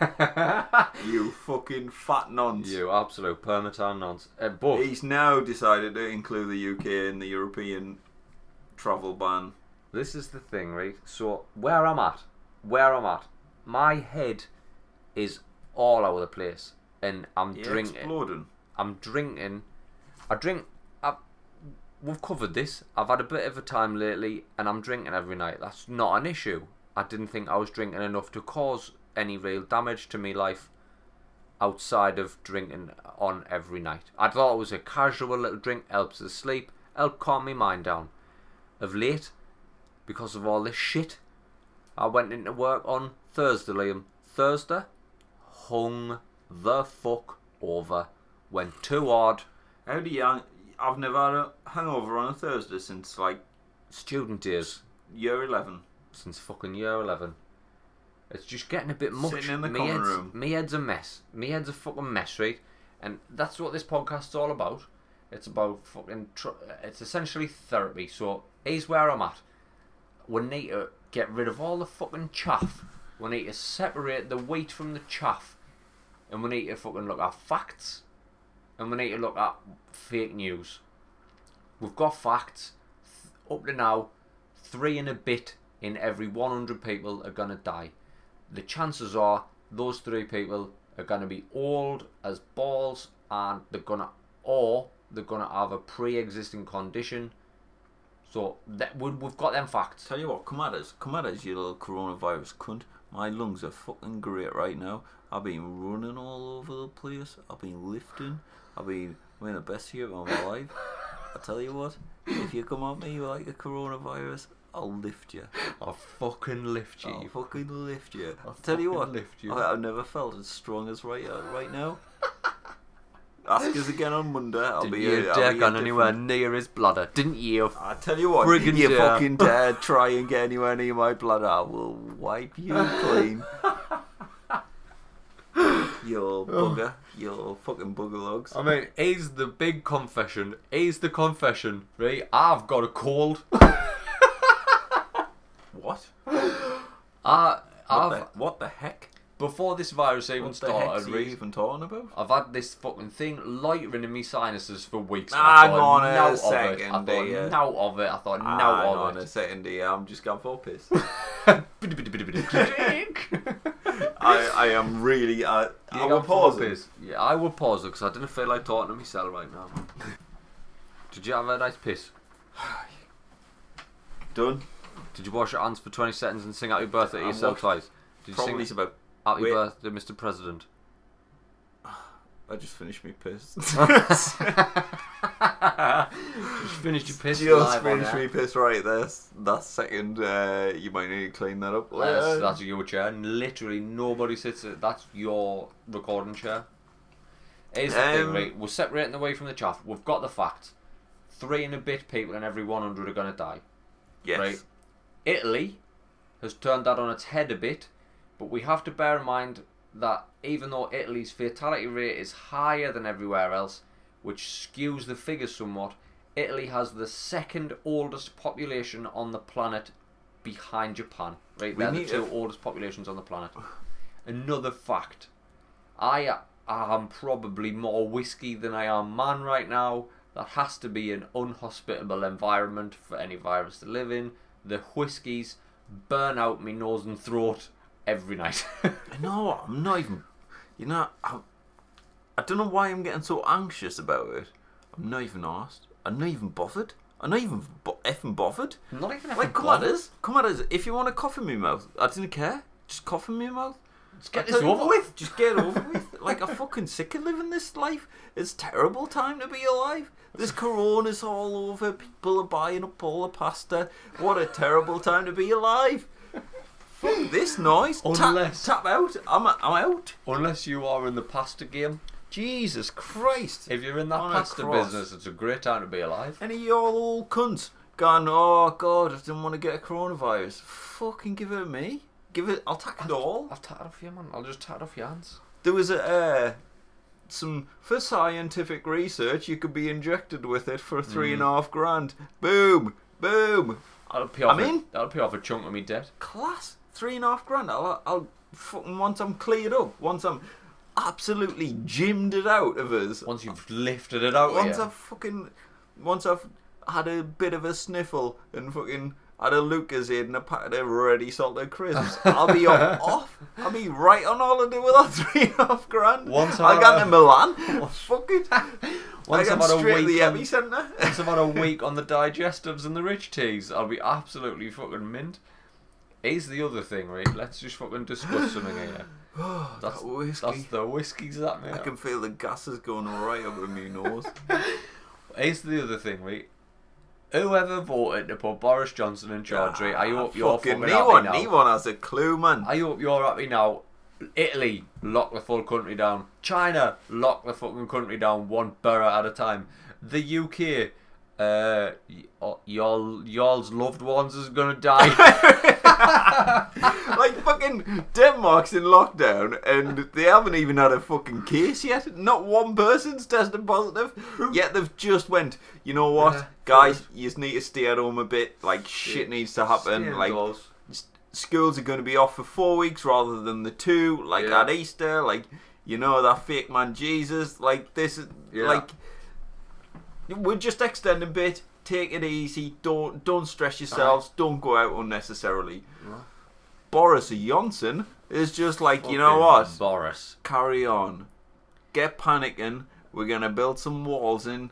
<laughs> you fucking fat nonce. you absolute permatan nonce. Uh, but He's now decided to include the UK in the European travel ban. this is the thing, right? So where I'm at, where I'm at, my head is all over the place, and I'm Yeah, drinking. exploding. I'm drinking. I drink. I, we've covered this. I've had a bit of a time lately, and I'm drinking every night. That's not an issue. I didn't think I was drinking enough to cause any real damage to my life outside of drinking on every night. I thought it was a casual little drink, helps us sleep, help calm my mind down. Of late, because of all this shit, I went into work on Thursday, Liam. Thursday, hung the fuck over. Went too hard. How do you? I've never had a hangover on a Thursday since like Student days year eleven. since fucking year eleven. It's just getting a bit much. Sitting in the me common room. Me head's a mess. Me head's a fucking mess, right? And that's what this podcast's all about. It's about fucking. Tr- it's essentially therapy. So here's where I'm at. We need to get rid of all the fucking chaff. We need to separate the wheat from the chaff, and we need to fucking look at facts, and we need to look at fake news. We've got facts. Up to now, three and a bit in every 100 people are gonna die. The chances are those three people are gonna be old as balls, and they're gonna, or they're gonna have a pre-existing condition. So that we- we've got them facts. Tell you what, come at us, come at us, you little coronavirus cunt. My lungs are fucking great right now. I've been running all over the place. I've been lifting. I've been having the best year of my life. I tell you what, if you come at me like a coronavirus, I'll lift you. I'll fucking lift you. I'll fucking lift you. I'll tell you what, lift you. I, I've never felt as strong as right uh, right now. Ask us again on Monday. I'll Didn't be. you I'll dare gone a anywhere near his bladder? Didn't you? I tell you what, Friggin' you dare. fucking <laughs> dare try and get anywhere near my blood, I will wipe you clean. <laughs> you bugger. <laughs> You little fucking bugger lugs. I mean, here's the big confession. Here's the confession, right? I've got a cold. <laughs> What? I, What I've the, what the heck? before this virus even What the heck started, are you even talking about? I've had this fucking thing loitering in my sinuses for weeks. and Hang I thought on a now of it. second, I thought now of it. I thought Hang now on of a it. second, dear. I'm just going for a piss. <laughs> <laughs> I, I, am really. I, I will pause it. Yeah, I will pause it because I didn't feel like talking to myself right now. <laughs> Did you have a nice piss? <sighs> Done. Did you wash your hands for 20 seconds and sing happy birthday to I yourself washed twice? Did you Probably sing about. happy wait. birthday, Mr. President? <sighs> I just finished my piss. <laughs> <laughs> Just finished your piss Just finished me piss right there. That second, uh, you might need to clean that up. That's, later. that's your chair. and Literally nobody sits at That's your recording chair. Here's the thing, Um, right? We're separating away from the chaff. We've got the facts. Three and a bit people in every 100 are going to die. yes. right. Italy has turned that on its head a bit, but we have to bear in mind that even though Italy's fatality rate is higher than everywhere else, which skews the figures somewhat, Italy has the second oldest population on the planet behind Japan. Right, We they're the two oldest populations on the planet. another fact. I am probably more whiskey than I am man right now. That has to be an unhospitable environment for any virus to live in. The whiskies burn out my nose and throat every night. <laughs> No, I'm not even. You know, I, I don't know why I'm getting so anxious about it. I'm not even asked. I'm not even bothered. I'm not even bo- effing bothered. Not even Like, come at us. Come at us. If you want to cough in my mouth, I didn't care. Just cough in my mouth. Let's get I this over with. Just get over <laughs> with. Like, I'm fucking sick of living this life. It's a terrible time to be alive. There's coronas all over. People are buying up all the pasta. What a terrible time to be alive. Fuck this noise. Tap- Tap, out. I'm, I'm out. Unless you are in the pasta game. Jesus Christ. If you're in that On a pasta cross. business, it's a great time to be alive. Any of y'all old cunts going, oh God, I didn't want to get a coronavirus. Fucking give it to me. Give it, I'll tack it all. I'll tat it off you, man. I'll just tat it off your hands. There was a uh, some for scientific research. You could be injected with it for three and a half grand. Boom, boom. I'll pay off. I mean- a, I'll pay off a chunk of me debt. Class. Three and a half grand. I'll, I'll fucking once I'm cleared up. Once I'm absolutely gymmed it out of us. Once you've lifted it out. Once yeah. I've fucking, once I've had a bit of a sniffle and fucking had a Lucozade and a packet of ready salted crisps, <laughs> I'll be on, off. I'll be right on holiday with that <laughs> three and a half grand. Once I I've got to a- Milan. Fuck it. <laughs> Once I I've got had a straight to the week on- epicenter. Once I've had a week on the digestives and the rich teas, I'll be absolutely fucking mint. Is the other thing, right? Let's just fucking discuss something here. That's, that whiskey. that's the whiskies that mate. I can feel the gases going right up in my nose. <laughs> Here's the other thing, right? Whoever voted to put Boris Johnson in charge, right? I hope you're fucking, fucking happy no one, now. no one has a clue, man. I hope you're happy now. Italy, lock the full country down. China, lock the fucking country down one borough at a time. The UK, uh, y- uh, y'all, y'all's loved ones is gonna die. <laughs> <laughs> <laughs> like fucking Denmark's in lockdown and they haven't even had a fucking case yet. Not one person's tested positive. Yet they've just went, you know what, Yeah, guys, you just need to stay at home a bit. Like shit needs to happen. Like indoors. schools are going to be off for four weeks rather than the two. Like Yeah. at Easter, like you know that fake man Jesus. Like this is Yeah. like we're just extending a bit. Take it easy. Don't don't stress yourselves. Don't go out unnecessarily. Right. Boris Johnson is just like, you know what? Boris. Carry on. Get panicking. We're gonna build some walls in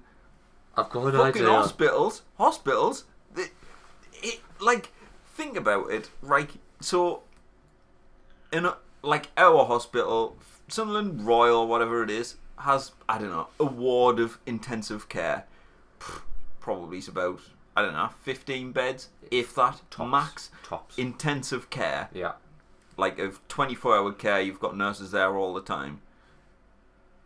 I've got an fucking idea. hospitals. Hospitals. It, it, like, think about it. Right. So, in a, like our hospital, Sunderland Royal, whatever it is, has I don't know a ward of intensive care. Probably it's about I don't know fifteen beds, if that Tops. max. Tops. Intensive care yeah. like of 24 hour care you've got nurses there all the time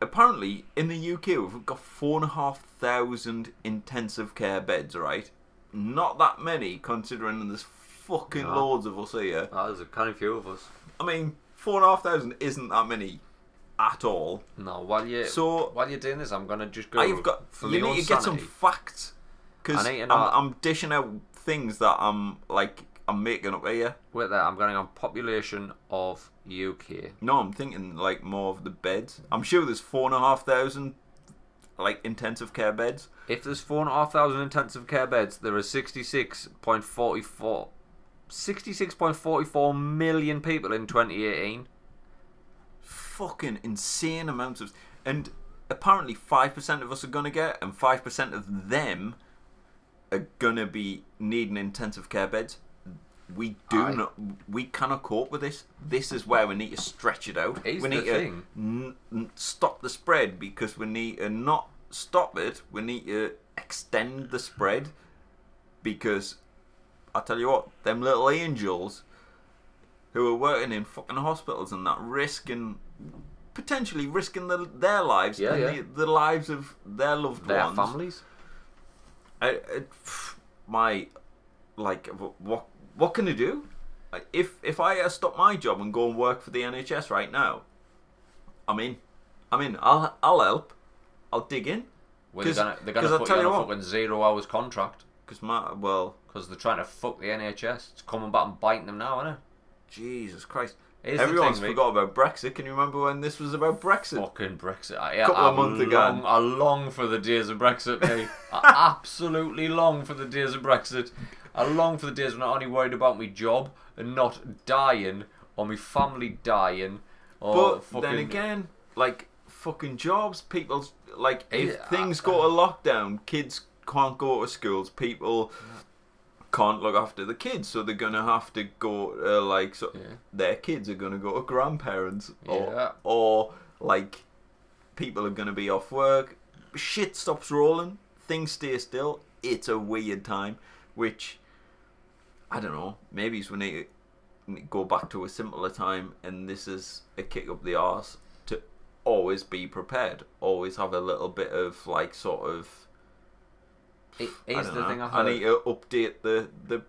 apparently in the uk we've got four and a half thousand intensive care beds right not that many considering there's fucking No. loads of us here Ah, there's a kind of few of us. i mean four and a half thousand isn't that many at all No, while you So- while you're doing this, I'm gonna just go. i've got you need to get some facts because to I'm, I'm dishing out things that i'm like i'm making up here Wait there, I'm going on population of UK. No, I'm thinking like more of the beds. I'm sure there's four and a half thousand like intensive care beds. If there's four and a half thousand intensive care beds, there are sixty six point forty four. 66.44 million people in 2018. Fucking insane amounts of and apparently five percent of us are gonna get and five percent of them are gonna be needing intensive care beds. We do Aye. not we cannot cope with this. This is where we need to stretch it out. We the need to n- stop the spread because we need to not stop it. We need to extend the spread because I tell you what, them little angels who are working in fucking hospitals and that risking potentially risking the, their lives Yeah, and yeah. The, the lives of their loved Their ones. families. I, I, my like what what can I do? If if I uh, stop my job and go and work for the NHS right now, I'm in. I'm in. I'll I'll help. I'll dig in Well, they're gonna, they're gonna put you on you a what. fucking zero hours contract because my well because they're trying to fuck the NHS. It's coming back and biting them now, isn't it? Jesus Christ. Here's Everyone's thing, forgot about Brexit. Can you remember when this was about Brexit? Fucking Brexit. I, Couple I of months ago. long, I long for the days of Brexit, mate. I <laughs> absolutely long for the days of Brexit. I long for the days when I'm only worried about my job and not dying or my family dying. Or But fucking, then again, like fucking jobs, people's like if Yeah, things I- go to lockdown, kids can't go to schools. People can't look after the kids, so they're gonna have to go uh, like so. Yeah. Their kids are gonna go to grandparents, or Yeah. or like people are gonna be off work. Shit stops rolling. Things stay still. It's a weird time, which I don't know. Maybe it's we need to go back to a simpler time, and this is a kick up the arse to always be prepared. Always have a little bit of like sort of. It- I the know. thing I I need to update the the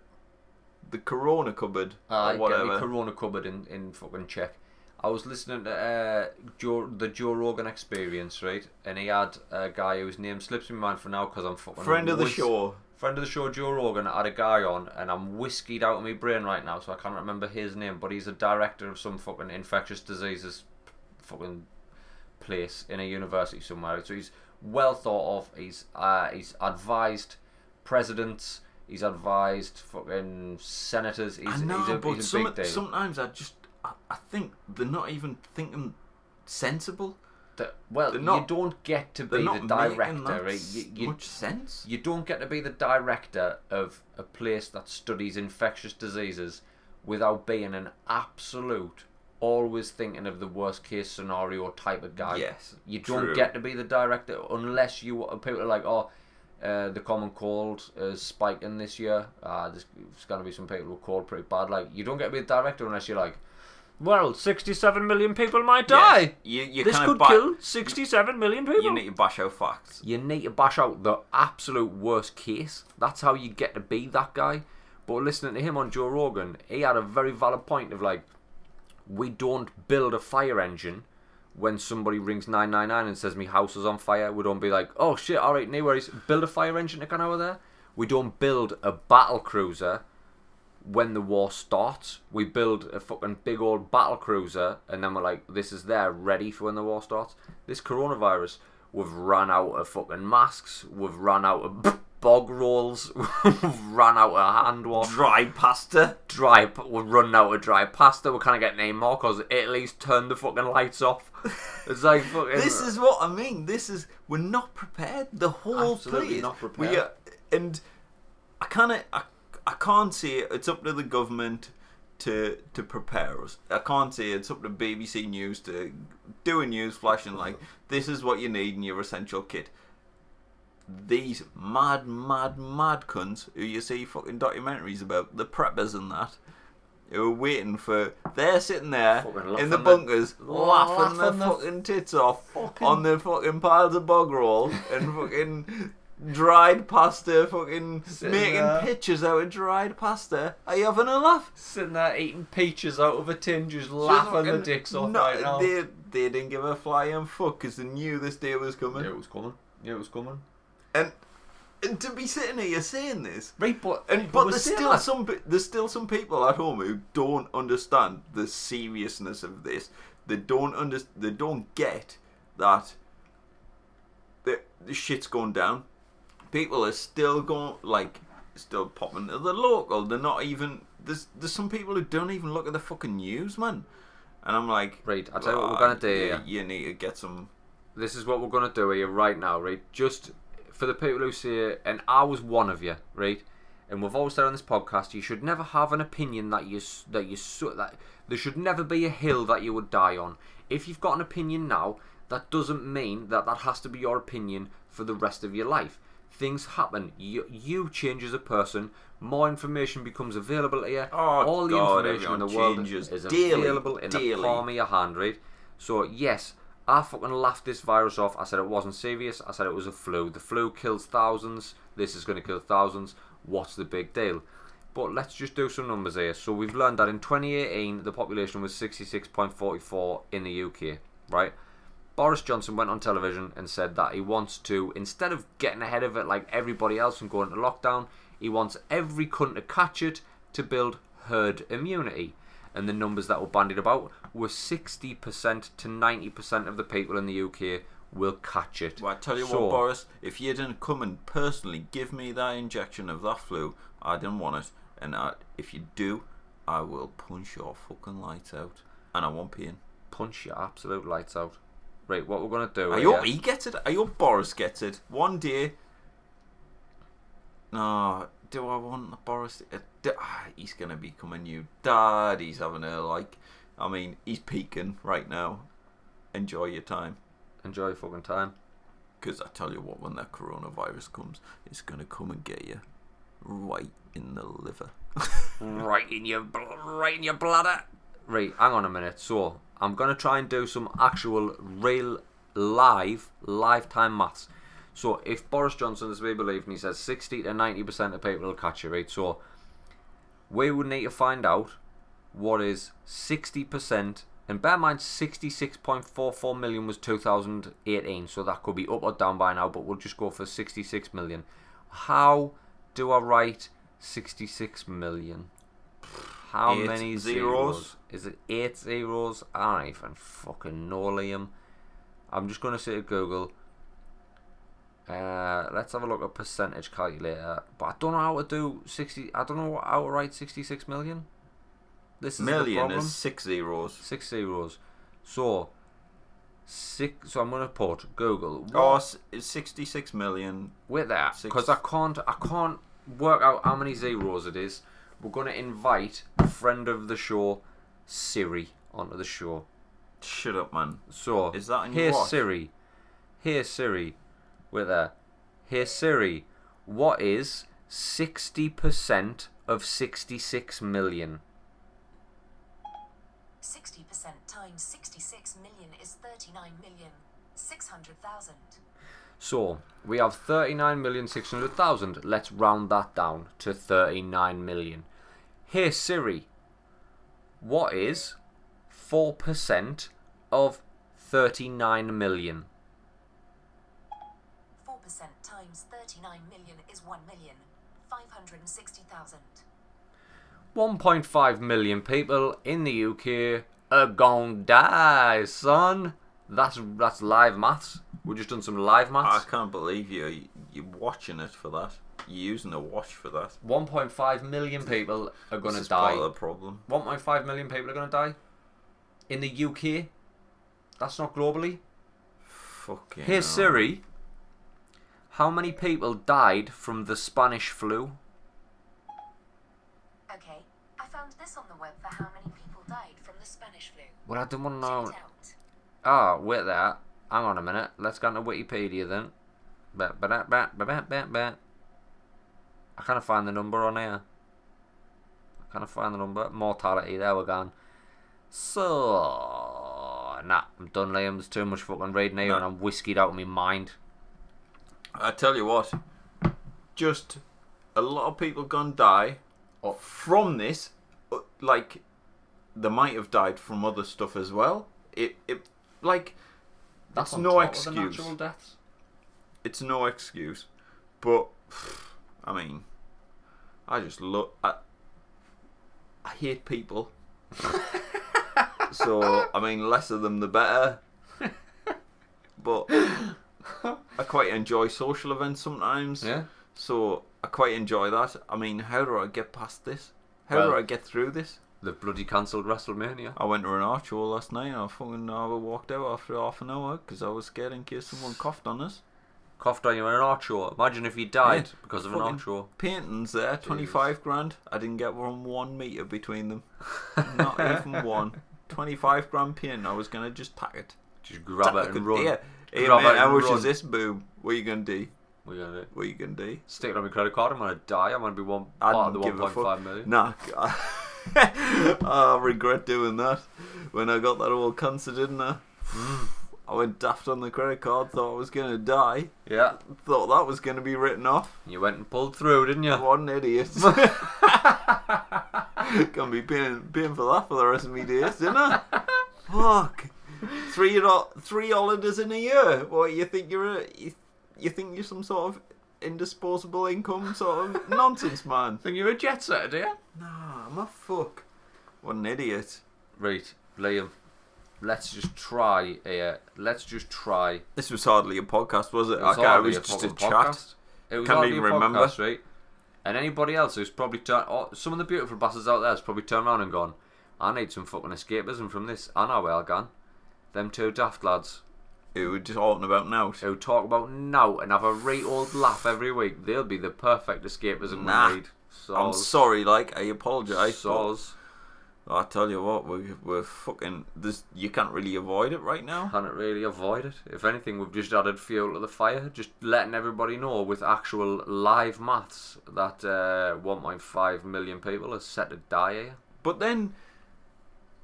the Corona cupboard I or get whatever. my Corona cupboard in, in fucking check. I was listening to uh, Joe, the Joe Rogan Experience, right? And he had a guy whose name slips my mind for now because I'm fucking Friend of the show. Friend of the show, Joe Rogan, had a guy on, and I'm whiskied out of my brain right now, so I can't remember his name. But he's a director of some fucking infectious diseases, fucking place in a university somewhere. So he's well thought of. He's uh, he's advised presidents. He's advised fucking senators. He's, I know, he's a, but he's some, sometimes I just I, I think they're not even thinking sensible. That, well, not- you don't get to be the director, that right? s- You, you, much sense. you don't get to be the director of a place that studies infectious diseases without being an absolute, always thinking of the worst case scenario type of guy. Yes, You don't true. get to be the director unless you people are like, oh, uh, the common cold is spiking this year. Uh, there's, there's going to be some people who cold pretty bad. Like, you don't get to be the director unless you're like, well, 67 million people might die. Yes. You you This could ba- kill 67 million people. You need to bash out facts. You need to bash out the absolute worst case. That's how you get to be that guy. But listening to him on Joe Rogan, he had a very valid point of like, we don't build a fire engine when somebody rings 999 and says, my house is on fire. We don't be like, oh shit, alright, no worries. Build a fire engine to get over there. We don't build a battle cruiser when the war starts. We build a fucking big old battle cruiser and then we're like, this is there, ready for when the war starts. This coronavirus, we've run out of fucking masks, we've run out of <laughs> bog rolls, <laughs> we've out of hand one. Dry pasta. Dry, we're running out of dry pasta. We can't get any more because Italy's turned the fucking lights off. <laughs> It's like fucking. This is what I mean. This is we're not prepared. The whole Absolutely place. not We prepared. are, and I kind of I, I can't say it. It's up to the government to to prepare us. I can't say it's up to BBC News to do a news flash and like this is what you need in your essential kit. These mad, mad, mad cunts who you see fucking documentaries about, the preppers and that, who are waiting for. They're sitting there in the bunkers, their- laughing their laughing their fucking tits off fucking- on the fucking piles of bog roll and <laughs> fucking dried pasta, fucking Sitting making there. pictures out of dried pasta. Are you having a laugh? Sitting there eating peaches out of a tin, just laughing the fucking- dicks off no, right now. They, they didn't give a flying fuck because they knew this day was coming. Yeah, it was coming. Yeah, it was coming. And and to be sitting here saying this, Right, but and but we're there's still that. some there's still some people at home who don't understand the seriousness of this. They don't under they don't get that the the shit's going down. People are still going like still popping to the local. They're not even there's there's some people who don't even look at the fucking news, man. And I'm like, Right, I'll tell you what we're "Ah, gonna do you, you need to get some. This is what we're gonna do here right now, right? Just for the people who say, and I was one of you, right? And we've always said on this podcast, you should never have an opinion that you that you that there should never be a hill that you would die on. If you've got an opinion now, that doesn't mean that that has to be your opinion for the rest of your life. Things happen. You you change as a person. More information becomes available to you. Oh, All the God, information in the world is daily, available in the daily. palm of your hand, right? So yes, I fucking laughed this virus off. I said it wasn't serious. I said it was a flu. The flu kills thousands. This is going to kill thousands. What's the big deal? But let's just do some numbers here. So we've learned that in 2018 the population was 66.44 in the UK, right? Boris Johnson went on television and said that he wants to, instead of getting ahead of it like everybody else and going into lockdown, he wants every cunt to catch it to build herd immunity. And the numbers that were bandied about were 60% to 90% of the people in the UK will catch it. Well, I tell you So- what, Boris, if you didn't come and personally give me that injection of that flu, I didn't want it. And I, if you do, I will punch your fucking lights out. And I won't pee in. Punch your absolute lights out. Right, what we're going to do I here- hope he gets it. I hope Boris gets it. One day. No, do I want Boris? Uh, ah, he's going to become a new dad. He's having a, like. I mean, he's peaking right now. Enjoy your time. Enjoy your fucking time. Because I tell you what, when that coronavirus comes, it's going to come and get you right in the liver. <laughs> right in your right in your bladder. Right, hang on a minute. So I'm gonna try and do some actual real live lifetime maths. So if Boris Johnson is we believe and he says 60 to 90 percent of people will catch it, right? So we would need to find out what is 60 percent. And bear in mind, 66.44 million was 2018, so that could be up or down by now, but we'll just go for 66 million. How do I write 66 million? How Eight many zeros. zeros? Is it eight zeros? I don't even fucking know, Liam. I'm just going to say to Google. Uh, let's have a look at percentage calculator. But I don't know how to do 60. I don't know how to write 66 million. This is the Million problem. is six zeros. Six zeros. So, six. So I'm going to put Google. Oh, What- s- 66 million. with that because I can't I can't work out how many zeros it is. We're gonna invite friend of the show, Siri, onto the show. Shut up, man. So Is that on your here watch? Siri, here Siri, with a here Siri, what is sixty percent of sixty-six million? 60% times 66 million is 39 million 600,000. So we have thirty-nine million six hundred thousand. Let's round that down to thirty-nine million. Here, Siri, what is four percent of thirty-nine million? 1.59 million is 1.5 million people in the UK are gonna die, son. That's that's live maths. We just done some live maths. I can't believe you. You're watching it for that. You're using a watch for that. 1.5 million people are going to die. Part of the problem. 1.5 million people are going to die in the UK. That's not globally. Fucking. Hey. Siri, how many people died from the Spanish flu? Okay, I found this on the web for how many people died from the Spanish flu. Well, I don't want to know. it out. Ah, wait there. Hang on a minute. Let's go into Wikipedia then. Ba- ba- da- ba- ba- ba- ba- ba. I can't find the number on here. I can't find the number. Mortality. There we're gone. So, nah, I'm done, Liam. There's too much fucking reading here, No. and I'm whiskied out of my mind. I tell you what. Just a lot of people gonna die Oh. from this. uh, Like, they might have died from other stuff as well. It, it, like, That's it's on no top of the excuse. natural deaths. It's no excuse. But, <sighs> I mean, I just look. I, I hate people. <laughs> so, I mean, less of them the better. <laughs> But <laughs> I quite enjoy social events sometimes. Yeah. So I quite enjoy that. I mean, how do I get past this? How do I get through this? The bloody cancelled WrestleMania. I went to an art show last night and I fucking I walked out after half an hour because I was scared in case someone coughed on us. Coughed on you in an art show. Imagine if you died Yeah, because of an art show. Paintings there, 25 grand. I didn't get one one metre between them. Not even <laughs> one. 25 grand painting. I was going to just pack it. Just grab it and run. Yeah. Hey, mate, how and much run. is this boom? What are you to do? What are you gonna do? What are you to do? Stick it on my credit card. I'm gonna die. I'm gonna be one part of the a 1.5 fuck. million. Nah. <laughs> I regret doing that when I got that all cancer, didn't I? Mm. I went daft on the credit card, thought I was going to die, Yeah. thought that was going to be written off. You went and pulled through, didn't you? What an idiot. <laughs> Gonna be paying, paying for that for the rest of my days, didn't I? <laughs> Fuck. Three, three holidays in a year. What, you think you're a, you, you think you're some sort of indisposable income sort of <laughs> nonsense man? Think you're a jet setter, do you? Nah, I'm a fuck. What an idiot. Right, Liam. Let's just try. Uh, let's just try. This was hardly a podcast, was it? It was okay, it was just a fucking chat. podcast. It was Can't hardly even a remember. podcast, right? And anybody else who's probably turned, oh, some of the beautiful bastards out there has probably turned around and gone, I need some fucking escapism from this. I know where I can. Them two daft lads It was just talking about now. who talk about now and have a right old laugh every week, they'll be the perfect escapism Nah. we need. I'm sorry, like I apologise. but Soz. I tell you what, we're, we're fucking. This you can't really avoid it right now. Can't really avoid it. If anything, we've just added fuel to the fire, just letting everybody know with actual live maths that uh, 1.5 million people are set to die here. But then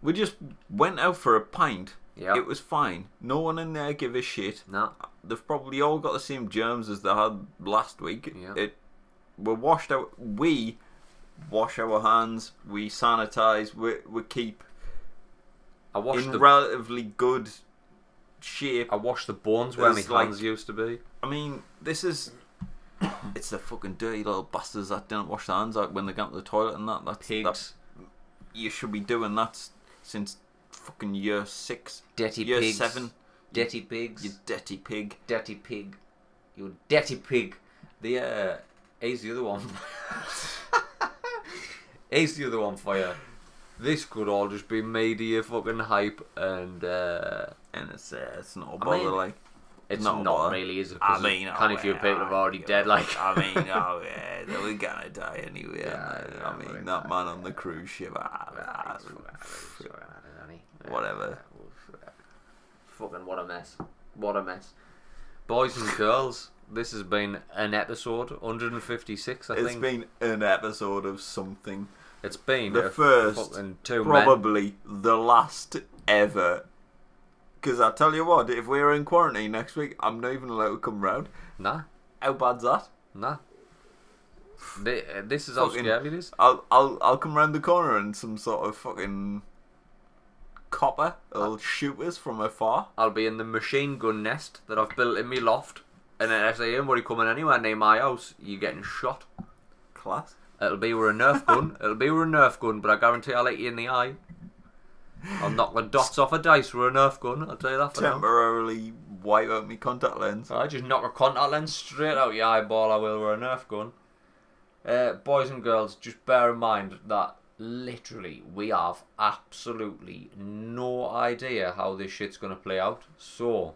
we just went out for a pint. Yeah. It was fine. No one in there give a shit. No. They've probably all got the same germs as they had last week. Yeah. It we're washed out. We wash our hands. We sanitize. We we keep I washed in the relatively good shape. I wash the bones where my There's, hands used to be. I mean, this is. <coughs> It's the fucking dirty little bastards that didn't wash their hands out when they got to the toilet and that. That's Pigs. That, you should be doing that since fucking year six, Dirty year pigs. seven. Dirty pigs. You dirty pig. dirty pig. You dirty pig. The uh he's the other one. <laughs> he's the other one for you. This could all just be media fucking hype and uh And it's uh, it's not a I bother. mean, like it's Not not, really, is it? I mean, kind oh, of few people have already yeah, dead. Like, I mean, <laughs> oh yeah, we're gonna die anyway. Yeah, yeah, I mean, that man on the cruise ship. ah, ah, Whatever. Fucking what a mess. What a mess. Boys and girls, this has been an episode 156, I It's think. been an episode of something. it's been the a first, fucking two men. Probably the last ever. Because I tell you what, if we're in quarantine next week, I'm not even allowed to come round. Nah, How bad's that? nah. Thi- uh, This is how Fucking- scary it is. I'll I'll I'll come round the corner and some sort of fucking copper will shoot us from afar. I'll be in the machine gun nest that I've built in my loft, and then if they anybody coming anywhere near my house, you're getting shot. Class. It'll be with a Nerf gun. <laughs> It'll be with a Nerf gun, but I guarantee I'll hit you in the eye. I'll knock the dots off a dice with a Nerf gun. I'll tell you that for now. Temporarily wipe out my contact lens. I just knock a contact lens straight out your eyeball. I will with a Nerf gun. Uh, boys and girls, just bear in mind that literally we have absolutely no idea how this shit's gonna play out. So,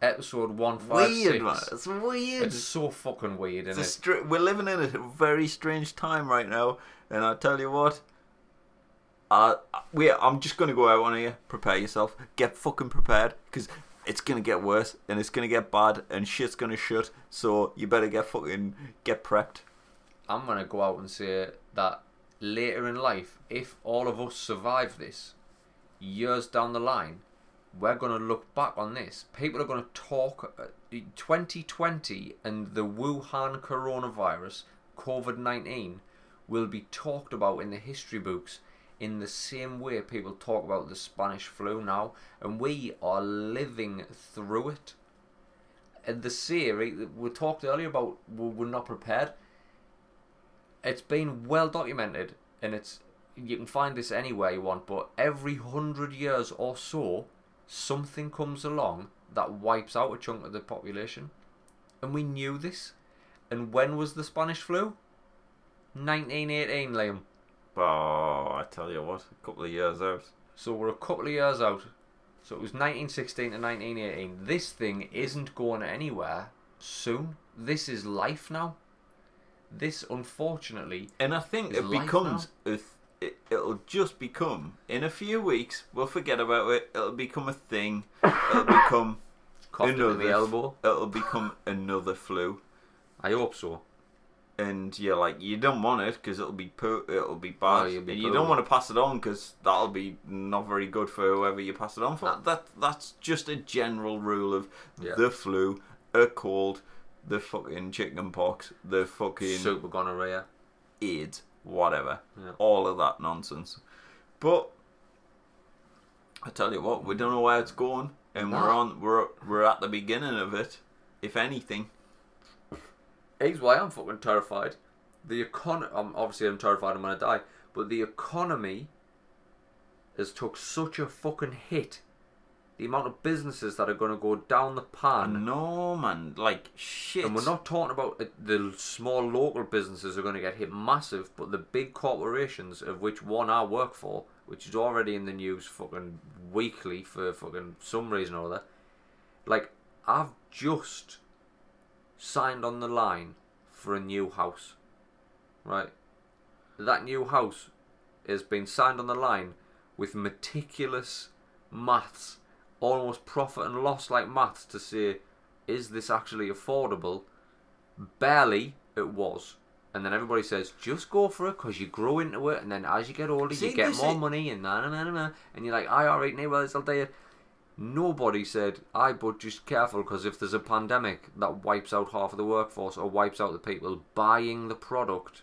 episode one five six. Weird, man. It's weird. It's so fucking weird, isn't it? str- we're living in a very strange time right now, and I tell you what, uh, we I'm just gonna go out on here. Prepare yourself. Get fucking prepared, because it's gonna get worse, and it's gonna get bad, and shit's gonna shut. So you better get fucking get prepped. I'm gonna go out and say that later in life, if all of us survive this, years down the line, we're gonna look back on this. People are gonna talk. Uh, 2020 and the Wuhan coronavirus, COVID 19, will be talked about in the history books in the same way people talk about the Spanish flu now, and we are living through it. And the theory we talked earlier about we- we're not prepared it's been well documented and it's you can find this anywhere you want but every hundred years or so something comes along that wipes out a chunk of the population. And we knew this. And when was the spanish flu? 1918 liam. Oh, I tell you what, a couple of years out. so we're a couple of years out. So it was 1916 to 1918 this thing isn't going anywhere soon. This is life now this unfortunately And I think Is it life becomes a th- it, it'll just become in a few weeks. We'll forget about it. It'll become a thing. It'll <coughs> become coughed another the elbow It'll become another flu. i hope so and you're like you don't want it because it'll be po- it'll be bad, Oh, you'll be and you don't want to pass it on because that'll be not very good for whoever you pass it on for. That that's just a general rule of Yeah. the flu, a cold, the fucking chicken pox, the fucking super gonorrhea AIDS, whatever, Yeah. all of that nonsense. But I tell you what, we don't know where it's going, and we're on we're we're at the beginning of it, if anything. Here's why I'm fucking terrified. The econ. I'm obviously I'm terrified I'm gonna die, but the economy has took such a fucking hit. The amount of businesses that are going to go down the pan. No, man. Like shit. And we're not talking about uh, the small local businesses are going to get hit massive, but the big corporations, of which one I work for, which is already in the news fucking weekly for fucking some reason or other. Like, I've just signed on the line for a new house. Right? That new house has been signed on the line with meticulous maths, almost profit and loss like maths to say, is this actually affordable? Barely it was. And then everybody says, just go for it because you grow into it. And then as you get older, See, you get more is- money and na na na. And you're like, I alright, well, it's all day. Nobody said, I but just careful because if there's a pandemic that wipes out half of the workforce or wipes out the people buying the product,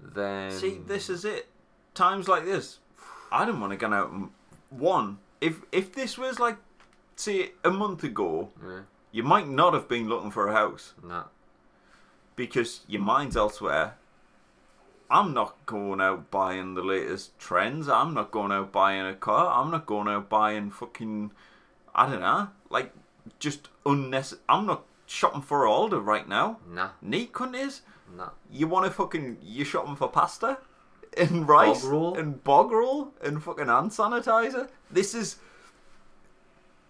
then. See, this is it. Times like this, I don't want to go out. One, if if this was like, say, a month ago, Yeah, you might not have been looking for a house nah. because your mind's elsewhere. I'm not going out buying the latest trends. I'm not going out buying a car. I'm not going out buying fucking, I don't know, like just unnecessary. I'm not shopping for Alder right now. Nah, Neat cunt is. nah. You want to fucking you shopping for pasta and rice Bog roll? and bog roll and fucking hand sanitizer. This is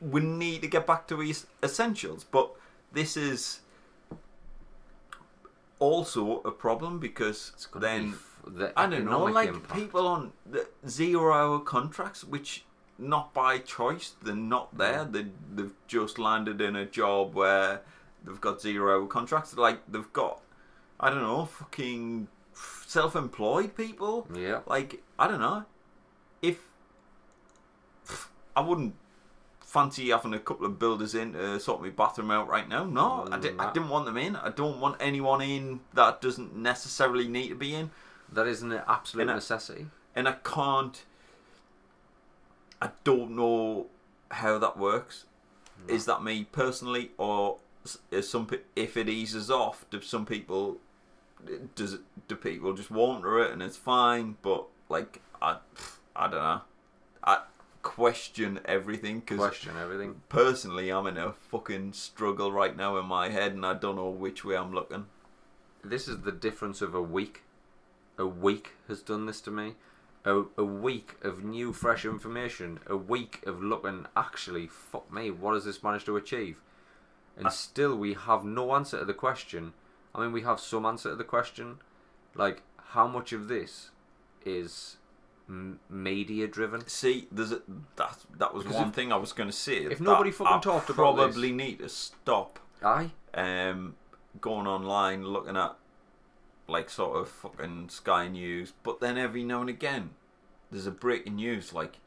we need to get back to these essentials, but this is also a problem because It's then the I don't know, like impact. people on the zero hour contracts, which not by choice, they're not there. Mm. They they've just landed in a job where they've got zero hour contracts. Like they've got, I don't know, fucking self employed people. Yeah. Like I don't know, if I wouldn't fancy having a couple of builders in to sort my bathroom out right now. No, I, di- I didn't want them in. I don't want anyone in that doesn't necessarily need to be in That isn't an absolute And I- necessity. and I can't. I don't know how that works. Is that me personally, or is some if it eases off, do some people does it, do people just wander it and it's fine? But like I, I don't know. I question everything because Question everything. personally I'm in a fucking struggle right now in my head and I don't know which way I'm looking. This is the difference of a week. A week has done this to me. A, a week of new, fresh information. A week of looking, actually, fuck me, what has this managed to achieve? And I- still, we have no answer to the question. I mean, we have some answer to the question. Like, how much of this is m- media driven? See, there's a, that that was Because one if- thing I was going to say. if that nobody fucking I talked about this- probably need to stop Aye? um, going online looking at like sort of fucking Sky News, but then every now and again there's a breaking news like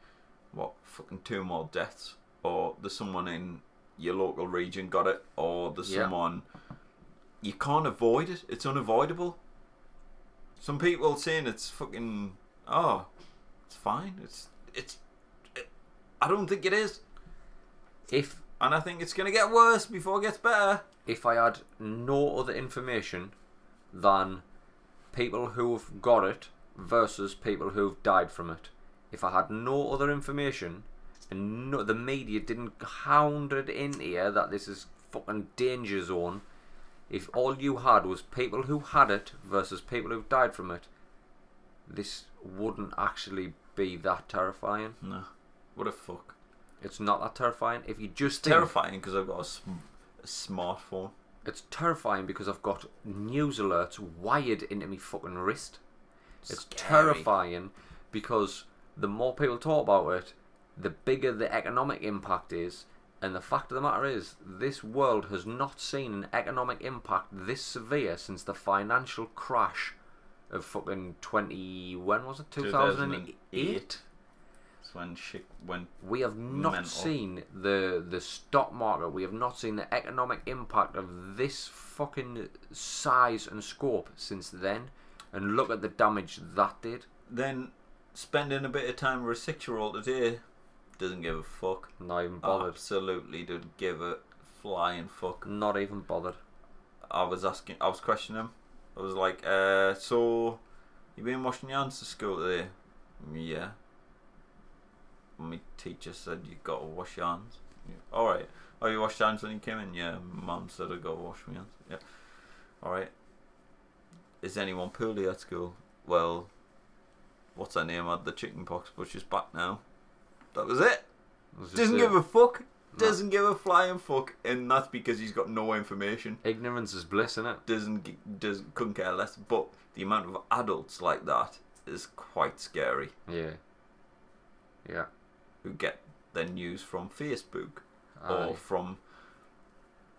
what fucking two more deaths, or there's someone in your local region got it, or there's Yeah. someone you can't avoid it. It's unavoidable. Some people saying it's fucking oh, it's fine. It's it's. It, I don't think it is, If and I think it's gonna get worse before it gets better. if I had no other information than people who've got it versus people who've died from it, if I had no other information and no, the media didn't hound it in here that this is fucking danger zone, if all you had was people who had it versus people who've died from it, this wouldn't actually be that terrifying. No, what a fuck. It's not that terrifying. If you just think- terrifying because I've got a, sm- a smartphone. It's terrifying because I've got news alerts wired into me fucking wrist. It's Scary. terrifying because the more people talk about it, the bigger the economic impact is. And the fact of the matter is, this world has not seen an economic impact this severe since the financial crash of fucking 20. When was it? 2008? 2008. That's when shit went. We have not Mental. seen the the stock market. We have not seen the economic impact of this fucking size and scope since then. And look at the damage that did. Then spending a bit of time with a six-year-old today doesn't give a fuck. Not even bothered. Absolutely, did give a flying fuck. Not even bothered. I was asking, I was questioning him. I was like, uh, so you been washing your hands to school today? Yeah. my teacher said you got to wash your hands. Yeah. All right. Oh, you washed your hands when you came in? Yeah. Mum said I got to wash my hands. Yeah. All right. Is anyone poorly at school? Well, what's her name? Had the chicken pox, but she's back now. That was it. Was Doesn't give a fuck. Doesn't give a flying fuck, and that's because he's got no information. ignorance is bliss, isn't it? Doesn't gi- does couldn't care less. But the amount of adults like that is quite scary. Yeah. Yeah. Who get their news from Facebook Aye. or from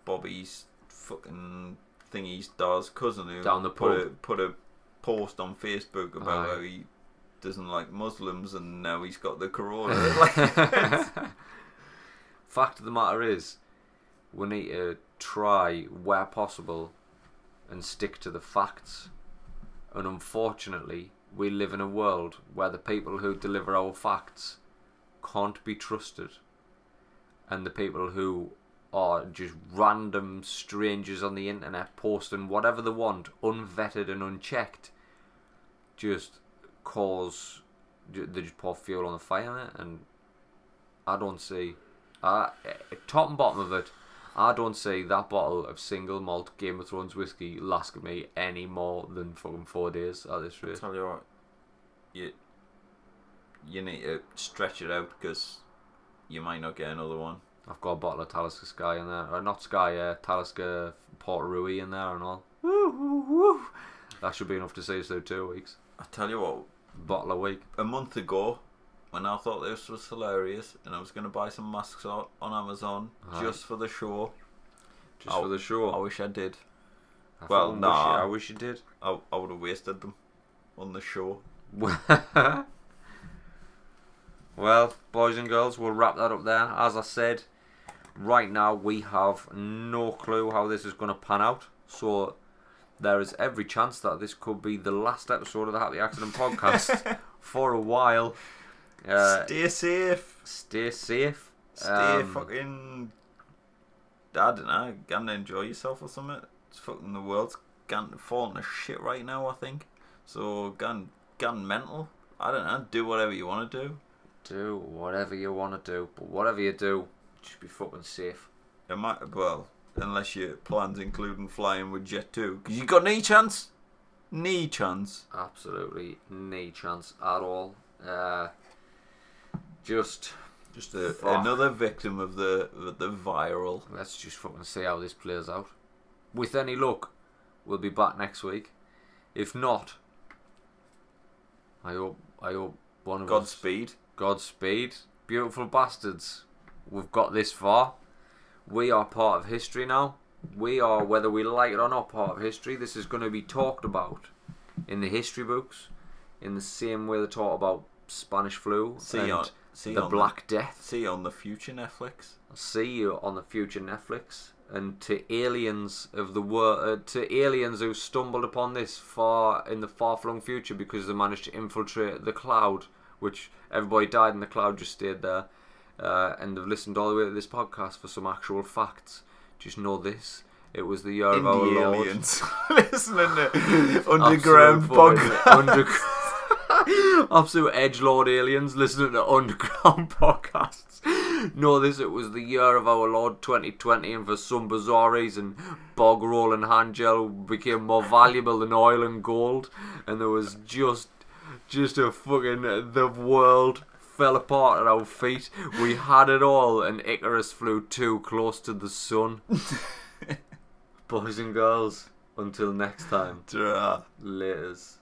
Bobby's fucking thingy's dad's cousin who Down the put a, put a post on Facebook about Aye. how he doesn't like Muslims and now he's got the corona. <laughs> like, <laughs> Fact of the matter is, we need to try where possible and stick to the facts. And unfortunately, we live in a world where the people who deliver our facts can't be trusted. And the people who are just random strangers on the internet posting whatever they want, unvetted and unchecked, just cause they just pour fuel on the fire, and I don't see. Uh, top and bottom of it, I don't see that bottle of single malt Game of Thrones whiskey lasting me any more than fucking four days at this rate. I tell you what, you you need to stretch it out because you might not get another one. I've got a bottle of Talisker Skye in there, or not Skye, uh, Talisker Port Ruighe in there and all. Woo, woo, woo. That should be enough to see us through two weeks. I tell you what, Bottle a week. a month ago, when I thought this was hilarious and I was going to buy some masks on, on Amazon Aye. just for the show, Just Oh, for the show. I wish I did. I well, fucking nah. Wish I wish you did. I, I would have wasted them on the show. <laughs> well, boys and girls, we'll wrap that up there. As I said, right now we have no clue how this is going to pan out. So there is every chance that this could be the last episode of the Happy Accident <laughs> podcast for a while. Uh, Stay safe. stay safe. Stay Um, fucking. I don't know. Gonna enjoy yourself or something. It's fucking the world's gonna falling to shit right now. I think. So gun gone mental. I don't know. Do whatever you want to do. Do whatever you want to do, but whatever you do, just be fucking safe. It might well, unless your plans including flying with Jet2. Because you got any chance? Knee chance. Absolutely no chance at all. Uh, just Just another victim of the of the viral. let's just fucking see how this plays out. With any luck, we'll be back next week. If not, I hope I hope one of us Godspeed. Godspeed. Beautiful bastards. We've got this far. We are part of history now. We are, whether we like it or not, part of history. This is going to be talked about in the history books in the same way they talk about Spanish flu See and see the Black Death. The, see on the future Netflix. see you on the future Netflix. And to aliens of the world, uh, to aliens who stumbled upon this far in the far-flung future because they managed to infiltrate the cloud, which everybody died and the cloud just stayed there, uh, and they've listened all the way to this podcast for some actual facts. Just know this: it was the year of our Indie Lord. aliens <laughs> listening <laughs> to underground podcast. <laughs> absolute edge lord aliens listening to underground <laughs> podcasts. Know this: it was the year of our Lord 2020, and for some bizarre reason, bog roll and hand gel became more valuable than oil and gold, and there was just, just a fucking the world fell apart at our feet. We had it all, and Icarus flew too close to the sun. <laughs> Boys and girls, until next time, laters.